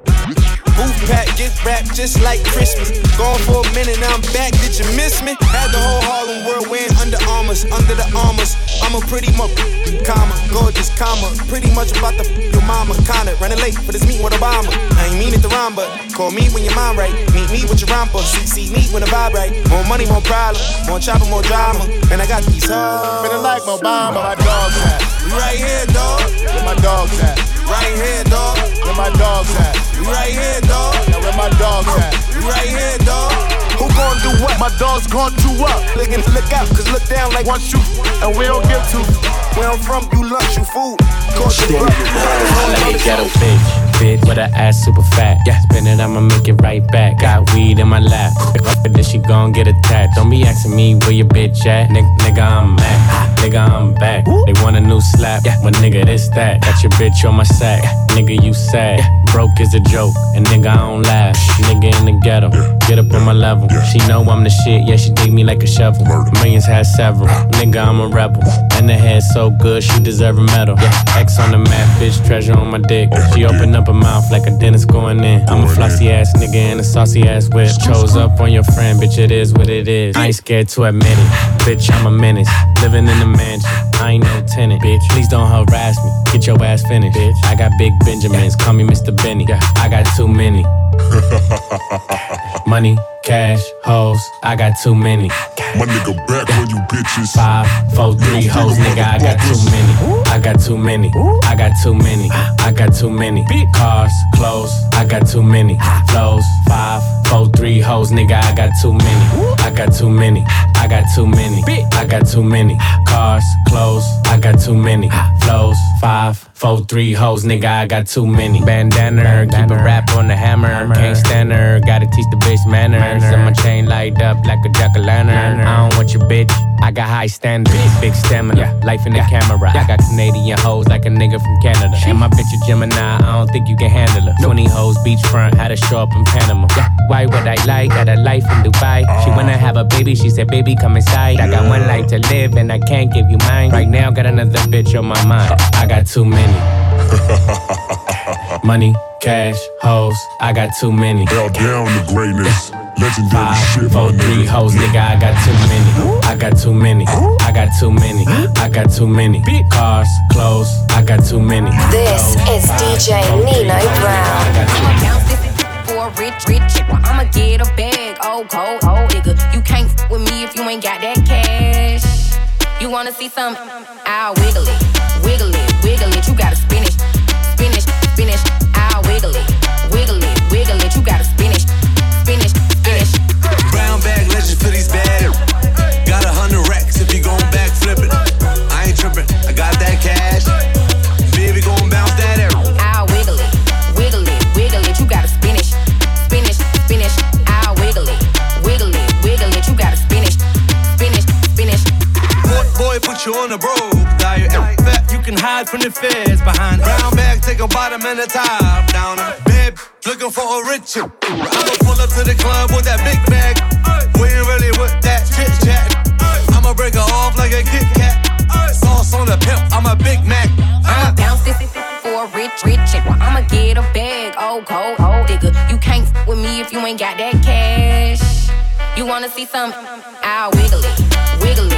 Booth pack, get wrapped just like Christmas. Gone for a minute, now I'm back. Did you miss me? Had the whole Harlem world wearing under armors, under the armors. I'm a pretty mo, comma, gorgeous, comma. Pretty much about f- your mama, kinda. Running late for this meeting with Obama. I ain't mean it to rhyme, but call me when your mind right. Meet me with your romper. See, see me when the vibe right. More money, more problem. More chopper, more drama. Man, I got these hoes. Feeling like Obama, my dogs at. We right here, dog. Where my dogs at? Right here, dog. Where my dogs at? We right here, dog. Now where my dogs at? We right here, dog. Who gon' do what? My dogs gon' do what? Look and look out, cause look down like Once you and we don't give two. where I'm from, you lunch, you food. Cause you Like a ghetto bitch. Bitch with her ass super fat. Yeah. Spin it, I'ma make it right back. Got weed in my lap. Then she gon' get attacked. Don't be asking me where your bitch at. Nigga, nigga I'm back. Ah. Nigga, I'm back. They want a new slap. Well, nigga, this that. Got your bitch on my sack. Nigga, you sad. Broke is a joke. And nigga, I don't laugh. Nigga in the ghetto. Get up on my level. She know I'm the shit. Yeah, she dig me like a shovel. Millions had several. Nigga, I'm a rebel. And the head so good, she deserve a medal. Yeah. X on the map, bitch, treasure on my dick. She open up her mouth like a dentist going in. I'm a flossy ass nigga and a saucy ass whip. Chose up on your friend, bitch, it is what it is. I ain't scared to admit it. Bitch, I'm a menace. Living in a mansion. I ain't no tenant, bitch. Please don't harass me. Get your ass finished, bitch. I got big Benjamins. Call me Mr. Benny. I got too many. Money, cash, hoes. I got too many. My nigga back on you bitches. Five, four, three hoes, nigga. I got too many. I got too many. I got too many. I got too many. Cars, clothes. I got too many. Flows, five, four, three hoes, nigga. I got too many. I got too many. I got too many. I got too many. Cars, clothes. I got too many. Flows, five, four, three hoes, nigga. I got too many. Bandana, keep a rap on the hammer. Can't stand her, gotta teach the bitch manners. And my chain light up like a jack o' lantern. I don't want your bitch. I got high standards, big stamina, life in the camera. I got Canadian hoes like a nigga from Canada. And my bitch a Gemini, I don't think you can handle her. 20 hoes beachfront, had to show up in Panama. Why would I lie? Got a life in Dubai. She wanna oh. have a baby, she said, baby, come inside. I got one life to live and I can't give you mine. Right now, got another bitch on my mind. I got too many. Money, cash, hoes, I got too many. Bow down to greatness. Legendary Five, shit, four, my three nigga. hoes, nigga, I got too many. I got too many. I got too many. I got too many. Cars, clothes, I got too many. This is DJ Nino Brown. I'ma bounce this for a rich, rich chick. I'ma get a bag, oh cold, oh nigga. You can't f with me if you ain't got that cash. You wanna see some? I'll wiggle it, you on the robe. Diet fat, you can hide from the feds behind brown bag. Take a bottom and a top down. A bed looking for a rich. I'ma pull up to the club with that big bag. We ain't really with that chit chat. I'ma break her off like a Kit Kat. Sauce on the pimp, I'm a Big Mac. I'ma bounce this for a rich, rich chick. I'ma get a bag, oh cold, cold digger. You can't f- with me if you ain't got that cash. You wanna see some? I'll wiggle it, wiggle it,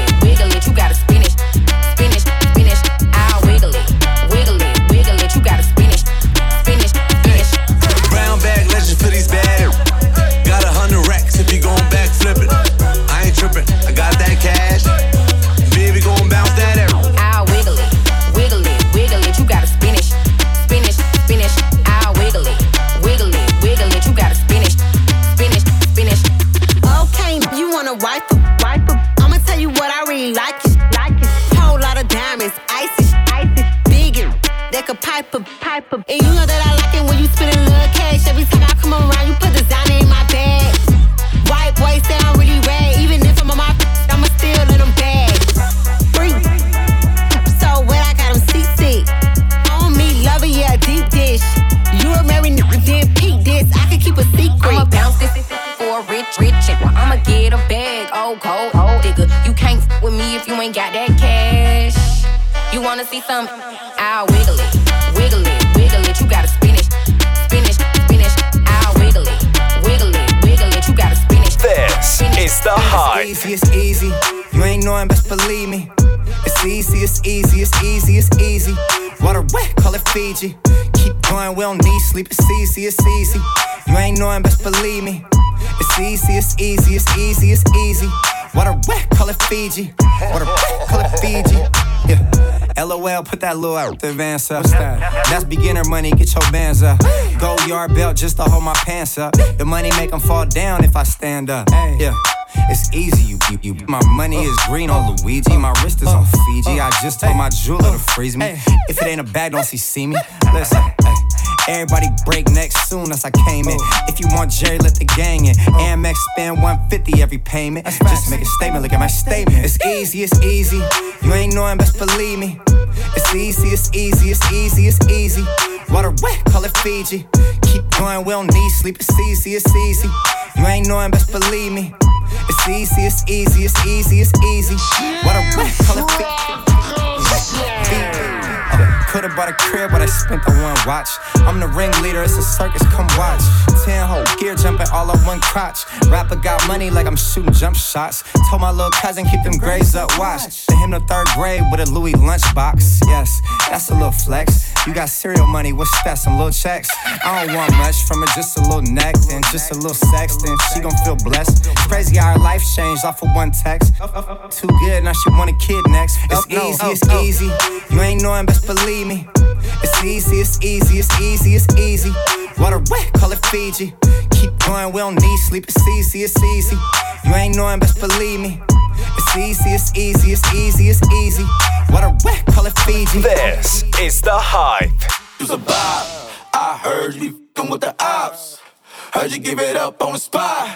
wanna see some? I'll wiggle it, wiggle it, wiggle it. You gotta spin it, spin it, spin it. I'll wiggle it, wiggle it, wiggle it. You gotta spin it. This is the hype. It's easy, it's easy. You ain't knowing, best believe me. It's easy, it's easy, it's easy, it's easy. Water wet, call it Fiji. Keep going, we don't need sleep. It's easy, it's easy. You ain't knowing, best believe me. It's easy, it's easy, it's easy, it's easy. Water wet, call it Fiji. Water wet, call it Fiji. Yeah. LOL, put that little out the advance up. That's beginner money, get your bands up. Gold yard belt just to hold my pants up. The money make them fall down if I stand up. Yeah. It's easy, you, you, you. My money is green on Luigi. My wrist is on Fiji. I just told my jeweler to freeze me. If it ain't a bag, don't see see me. Listen, hey. Everybody break neck soon as I came in. If you want Jerry, let the gang in. Amex spend 150 every payment. Just make a statement, look at my statement. It's easy, it's easy. You ain't knowing, best believe me. It's easy, it's easy, it's easy, it's easy. Water wet, call it Fiji. Keep going, we don't need sleep. It's easy, it's easy. You ain't knowing, best believe me. It's easy, it's easy, it's easy, it's easy. Water wet, call it Fiji. Could've bought a crib, but I spent the one watch. I'm the ringleader, it's a circus, come watch. Ten hole gear jumping all on one crotch. Rapper got money like I'm shooting jump shots. Told my little cousin keep them grades up, watch. Sent him to third grade with a Louis lunchbox. Yes, that's a little flex. You got cereal money, what's that? Some little checks. I don't want much from her, just a little neck, then just a little sex, then she gon' feel blessed. It's crazy how her life changed off of one text. Too good, now she want a kid next. It's easy, it's easy. You ain't knowing, best believe me. It's easy, it's easy, it's easy, it's easy. Water wet, call it Fiji. Keep going, we don't need sleep. It's easy, it's easy. You ain't knowing, best believe me. It's easy, it's easy, it's easy, it's easy. Water wet, call it Fiji. This is the hype. You's a bob. I heard you be with the ops. Heard you give it up on the spot.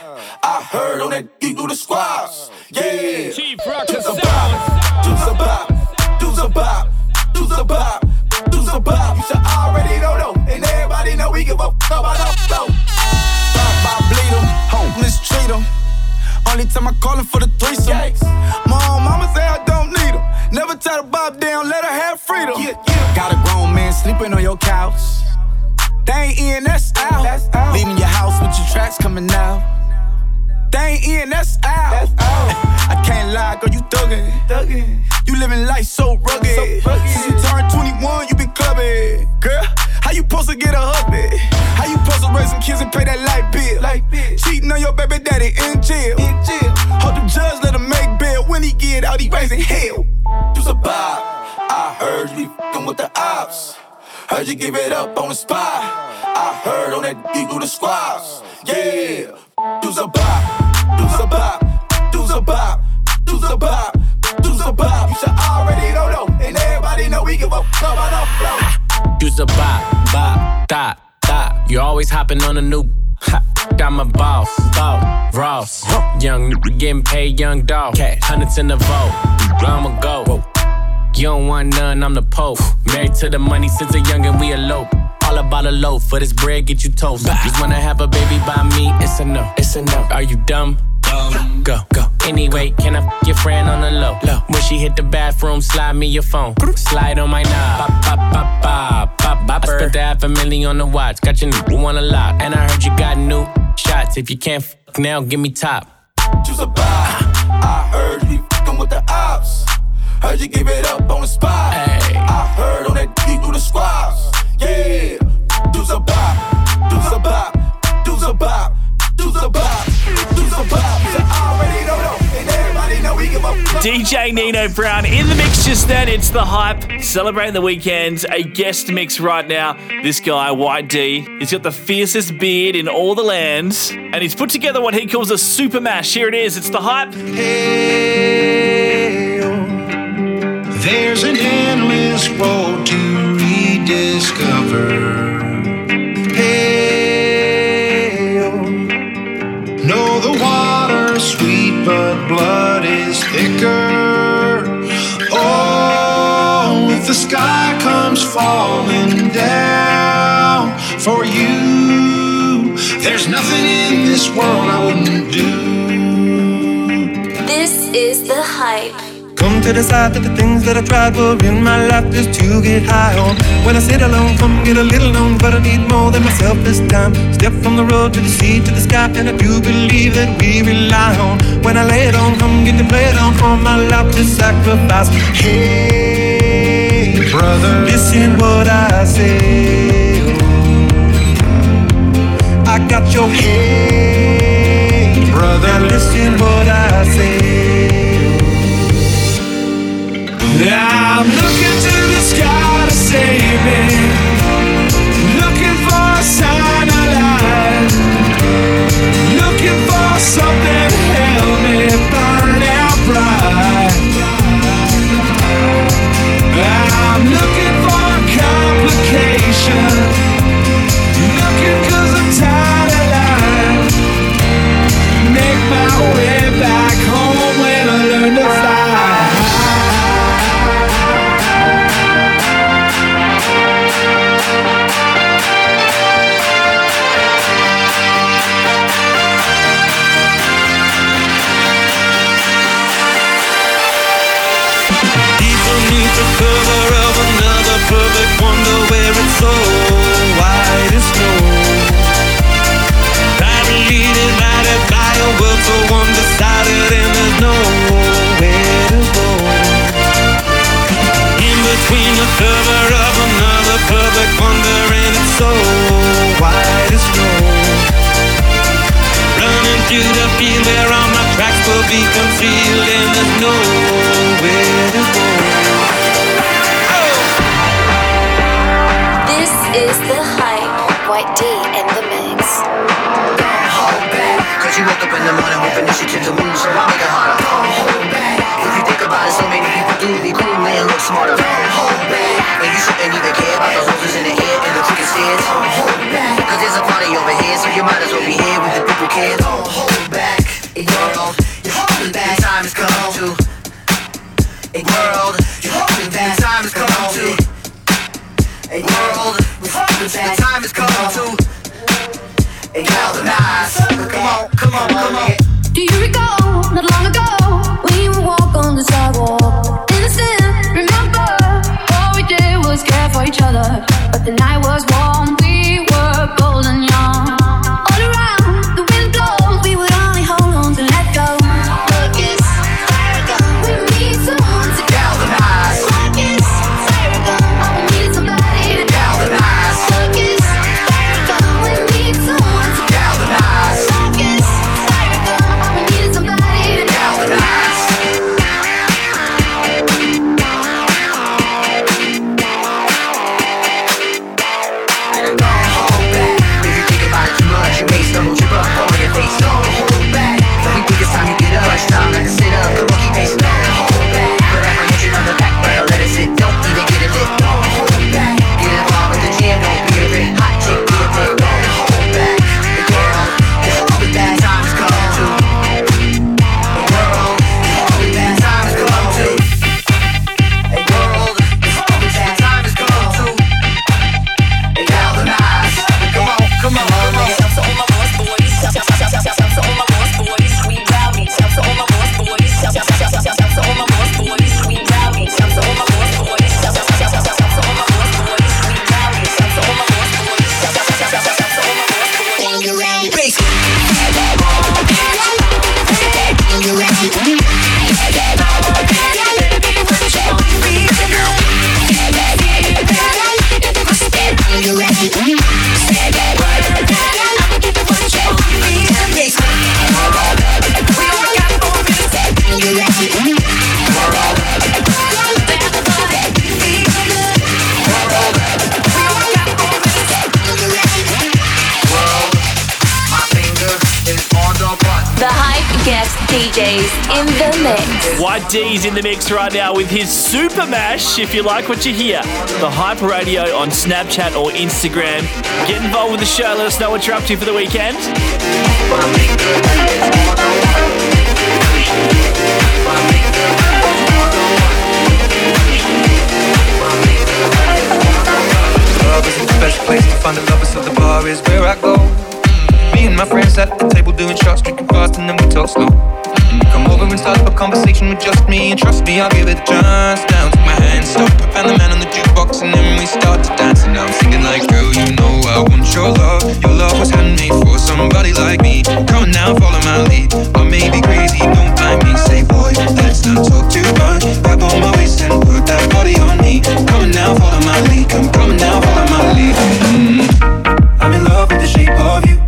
I heard on that you do the squats. Yeah. Chief Rock You's a bob. You's everybody know we give a fuck about no flow. Bop, bop, bleed 'em. Home, mistreat 'em. Only time I call him for the threesome. Mom, mama say I don't need him. Never tie the bob down, let her have freedom. Yeah, yeah. Got a grown man sleeping on your couch. They ain't in, that's out. Leaving your house with your tracks coming out. They ain't in, that's out. I can't lie, girl, you thuggin'. thuggin'. You living life so rugged. Since you turned 21, you been clubbing. Girl, how you supposed to get a hubby? How you supposed to raise some kids and pay that light bill? Cheating on your baby daddy in jail. Hope the judge let him make bail. When he get out, he raising hell. You's a bob. I heard you be fing with the ops. Heard you give it up on the spot. I heard on that you do the squats. Yeah. You's a bop. You's a bop. You's a bop. You's a bop. You's a bop. You should already know though. And everybody know we give a fuck about no flow. You's a bop, bop, dot, dot. You always hopping on a new. Ha, got my boss, boss, Ross. Young nigga getting paid, young dog. Hundreds in the vote. I'ma go. You don't want none, I'm the Pope. Married to the money since a youngin', we elope. All about a loaf, for this bread get you toast. Just wanna have a baby by me, it's a no, it's a no. Are you dumb? Go, go. Anyway, can I f your friend on the low? low? When she hit the bathroom, slide me your phone. Slide on my knob. Pop, pop, pop, pop, pop, pop. I spent the half a million on the watch. Got your new one a lot. And I heard you got new shots. If you can't f now, give me top. Choose a bar. I heard you fing with the ops. Heard you give it up on the spot. I heard on that D through the squads. Yeah. Bop. Bop. Bop. Bop. Bop. I already. Know. DJ Nino Brown in the mix just then. It's the hype. Celebrating the weekend. A guest mix right now. This guy, White D, he's got the fiercest beard in all the lands. And he's put together what he calls a super mash. Here it is. It's the hype. There's an endless road to rediscover. Hey, know the water's sweet, but blood is thicker. Oh, if the sky comes falling down for you, there's nothing in this world I wouldn't do. This is the hype. Come to decide that the things that I tried were in my life just to get high on. When I sit alone, come get a little known, but I need more than myself this time. Step from the road to the sea to the sky, and I do believe that we rely on. When I lay it on, come get to play it on for my life to sacrifice. Hey, brother, listen what I say. I got your hey, brother, now listen what I say. I'm looking to the sky to save me. If you like what you hear, the Hype Radio on Snapchat or Instagram. Get involved with the show. Let us know what you're up to for the weekend. Club isn't the best place to find the bar is where I go. Me and my friends at the table doing shots, drinking fast, and then we talk slow. Come over and start up a conversation with just me, and trust me, I'll give it a chance. Down, take my hand, stop, and the man on the jukebox, and then we start to dance. And I'm singing like, girl, you know I want your love. Your love was handmade for somebody like me. Come now, follow my lead. I may be crazy, don't mind me. Say, boy, let's not talk too much. Grab on my waist and put that body on me. Come on now, follow my lead. Come, come now, follow my lead. Mm. I'm in love with the shape of you.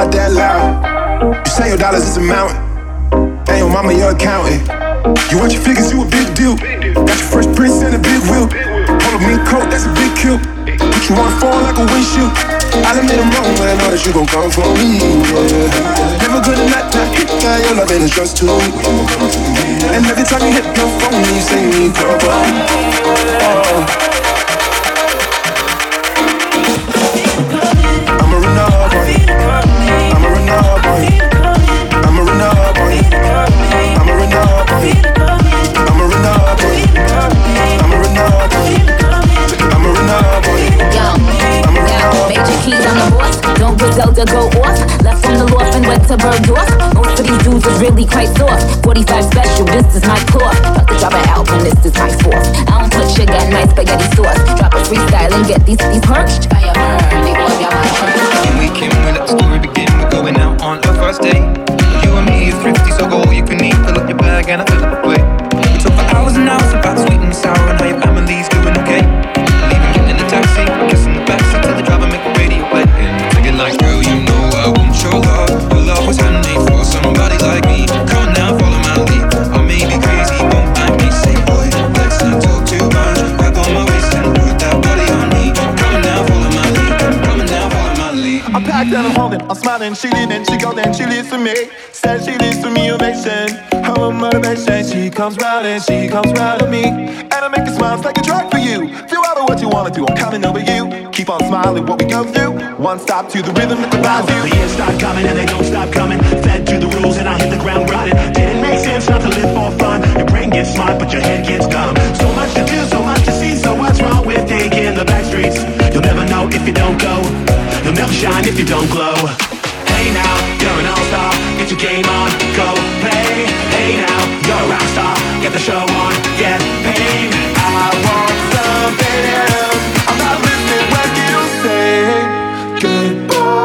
Brought that loud. You say your dollars is a mountain, and your mama your accountant. You want your figures, you a big deal. Got your fresh prince and a big wheel. Hold a mink coat, that's a big kill. Put you on phone like a windshield. I'll admit I'm wrong, but I know that you gon' come for me. Yeah. Never gonna not not hit by your love it's just too. And every time you hit your phone, you say you need company. Oh. Don't go off. Left from the loft and went to Bergdorf. Most of these dudes is really quite soft. 45 special, this is my core. About to drop an album, this is my fourth. I don't put sugar in my spaghetti sauce. Drop a freestyle and get these these perched a burn. They boy, y'all When we came, let the story begin. We're going out on our first date. You and me is thrifty, so go all you can eat. Fill up your bag and I fill up the plate. Talk for hours and hours about sweet and sour and how your holding, I'm smiling, she leaning, she and she leads for me. Said she leads for me ovation. I'm a motivation. She comes round and she comes round to me. And I make you smile, it's like a drug for you. Do all of what you wanna do, I'm coming over you. Keep on smiling, what we go through. One stop to the rhythm that divides you. The years start coming and they don't stop coming. Fed to the rules and I hit the ground running. Didn't make sense not to live for fun. Your brain gets smart, but your head gets dumb. So much to do, so much to see. So what's wrong with taking the back streets? You'll never know if you don't go. You'll shine if you don't glow. Hey now, you're an all-star. Get your game on, go play. Hey now, you're a rock star. Get the show on, get paid. I want something else. I'm not listening when you say goodbye.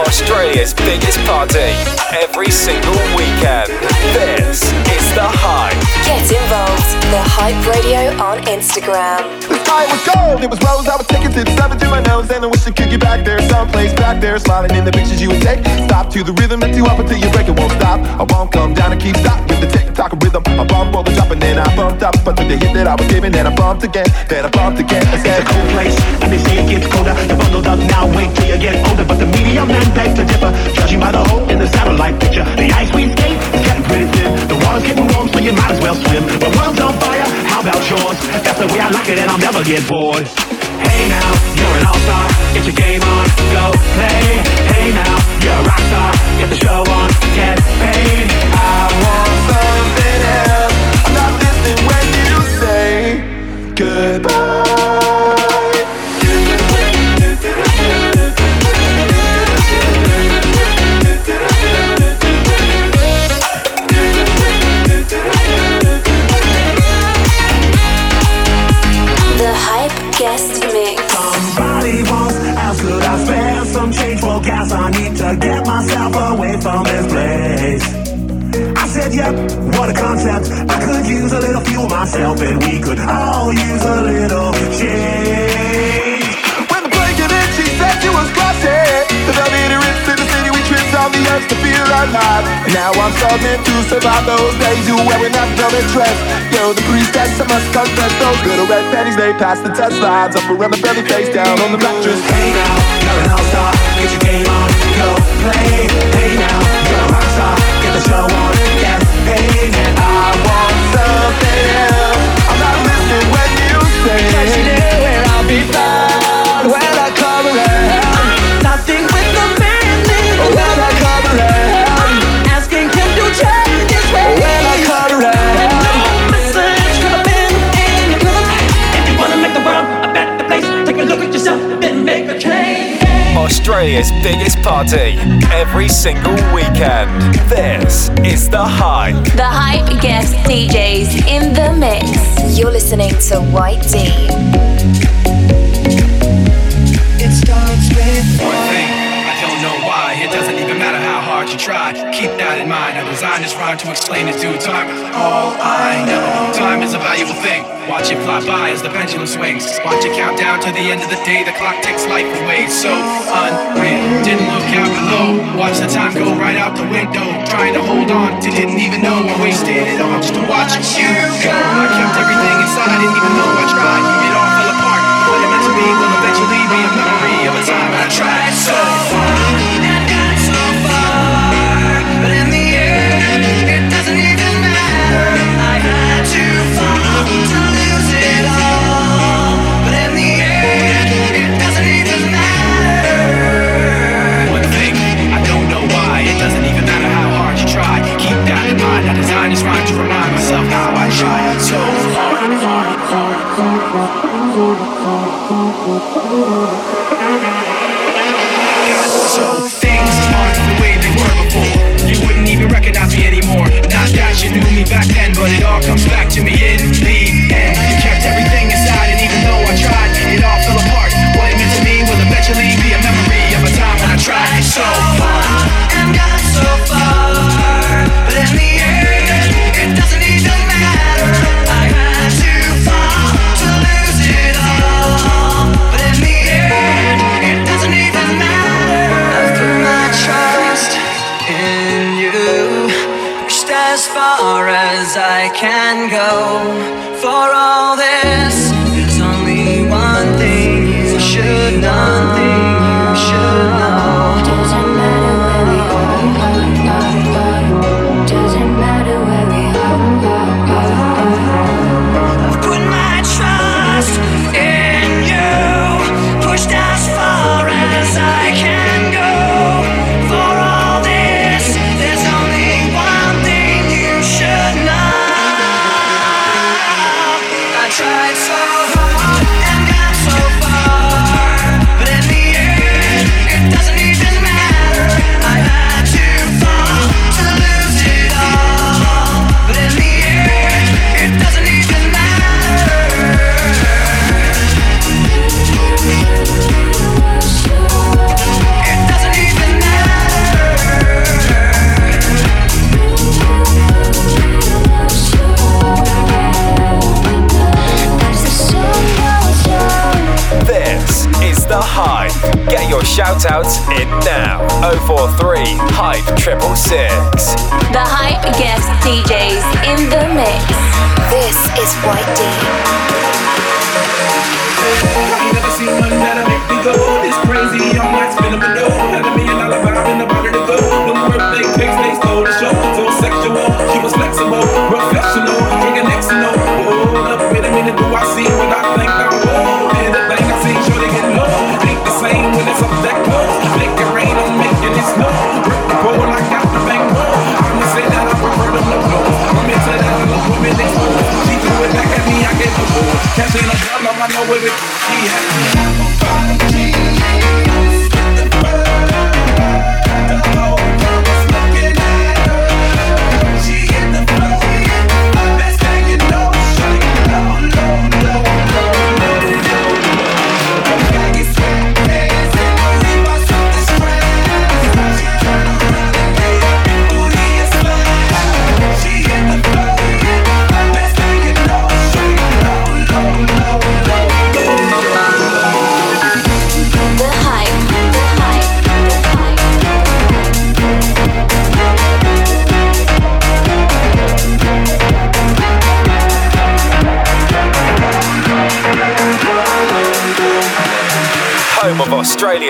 Australia's biggest party every single weekend. This is The Hype. Get involved. The Hype Radio on Instagram. The sky was gold, it was rose. I was taking tips, up to my nose, and I wish I could get back there, someplace back there, smiling in the pictures you would take. Stop to the rhythm that you up until you break, it won't stop. I won't come down and keep stop with the tick tock rhythm. I bump all the drop and then I bumped up, with the hit that I was giving, then I bumped again, then I bumped again. It's a cold place, and they say it gets colder. You're bundled up now, wait till you get older. But the media men beg to differ, judging by the hole in the satellite picture. The ice we skate The water's getting warm, so you might as well swim. The world's on fire, how about yours? That's the way I like it, and I'll never get bored. Hey now, you're an all-star. Get your game on, go play. Hey now, you're a rock star. Get the show on, get paid. I want something else. I'm not listening when you say goodbye. Use a little fuel myself, and we could all use a little change. When the plane came in, she said she was crossing. The elevator in the city, we tripped on the edge to feel alive. Now I'm struggling to survive those days. You wearing that velvet dress. Yo, the priestess, I must confess. Those little red panties, they pass the test lines. Up around the belly, face down on the mattress. Hey now, you're an all-star. Get your game on, go play. Hey now, you're a rock star. Get the show on, yes, hey. And I. I'm not listening when you say. Cause you know where I'll be found when I Australia's biggest party every single weekend. This is The Hype. The hype guest DJs in the mix. You're listening to White D. try. Keep that in mind. I designed this rhyme to explain it due time. All I know, time is a valuable thing. Watch it fly by as the pendulum swings. Watch it count down to the end of the day. The clock takes life away. So unreal. Didn't look out below. Watch the time go right out the window. Trying to hold on to didn't even know I wasted it all just to watch you go. I kept everything inside. I Didn't even know I tried. It all fell apart. What it meant to be will eventually be a memory of a time I tried so This to remind myself how I tried so So things aren't the way they were before. You wouldn't even recognize me anymore. Not that you knew me back then, but it all comes back to me in the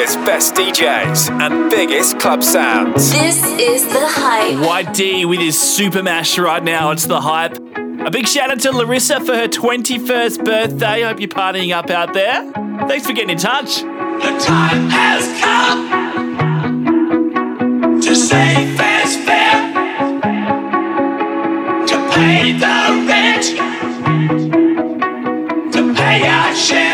Australia's best DJs and biggest club sounds. This is The Hype. White D with his super mash right now. It's the hype. A big shout out to Larissa for her 21st birthday. Hope you're partying up out there. Thanks for getting in touch. The time has come to say fair's fair, to pay the rent, to pay our share.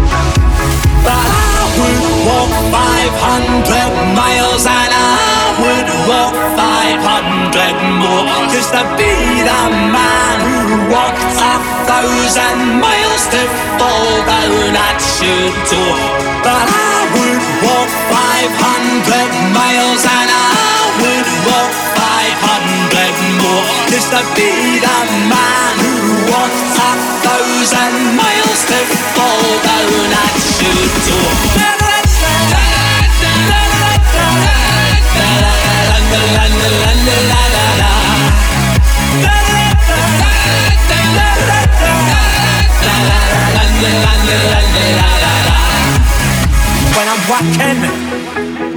But I would walk 500 miles and I would walk 500 more just to be the man who walked a thousand miles to fall down at your door. But I would 500 miles and I would walk 500 more just to be the man who walked a thousand miles to fall down at your door. When I'm walking,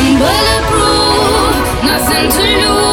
I'm bulletproof, nothing to lose.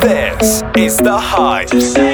This is The Hype.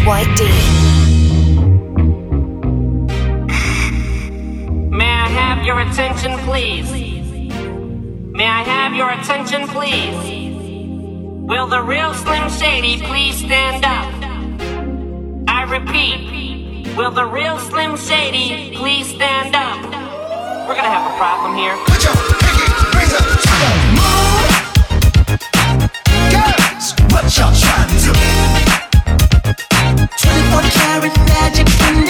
SYD. May I have your attention, please? May I have your attention, please? Will the real Slim Shady please stand up? I repeat, will the real Slim Shady please stand up? We're gonna have a problem here. Put your pinky rings up to the moon. Girls, what y'all trying to do? Carry magic in the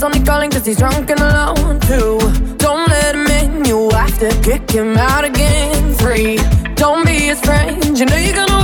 He's only calling cause he's drunk and alone too. Don't let him in, you have to kick him out again. Three, don't be his friend, you know you're gonna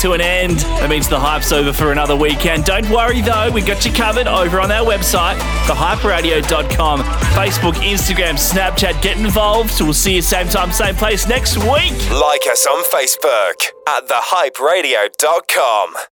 to an end. That means the hype's over for another weekend. Don't worry though, we got you covered over on our website, thehyperadio.com. Facebook, Instagram, Snapchat, get involved. We'll see you same time, same place next week. Like us on Facebook at thehyperadio.com.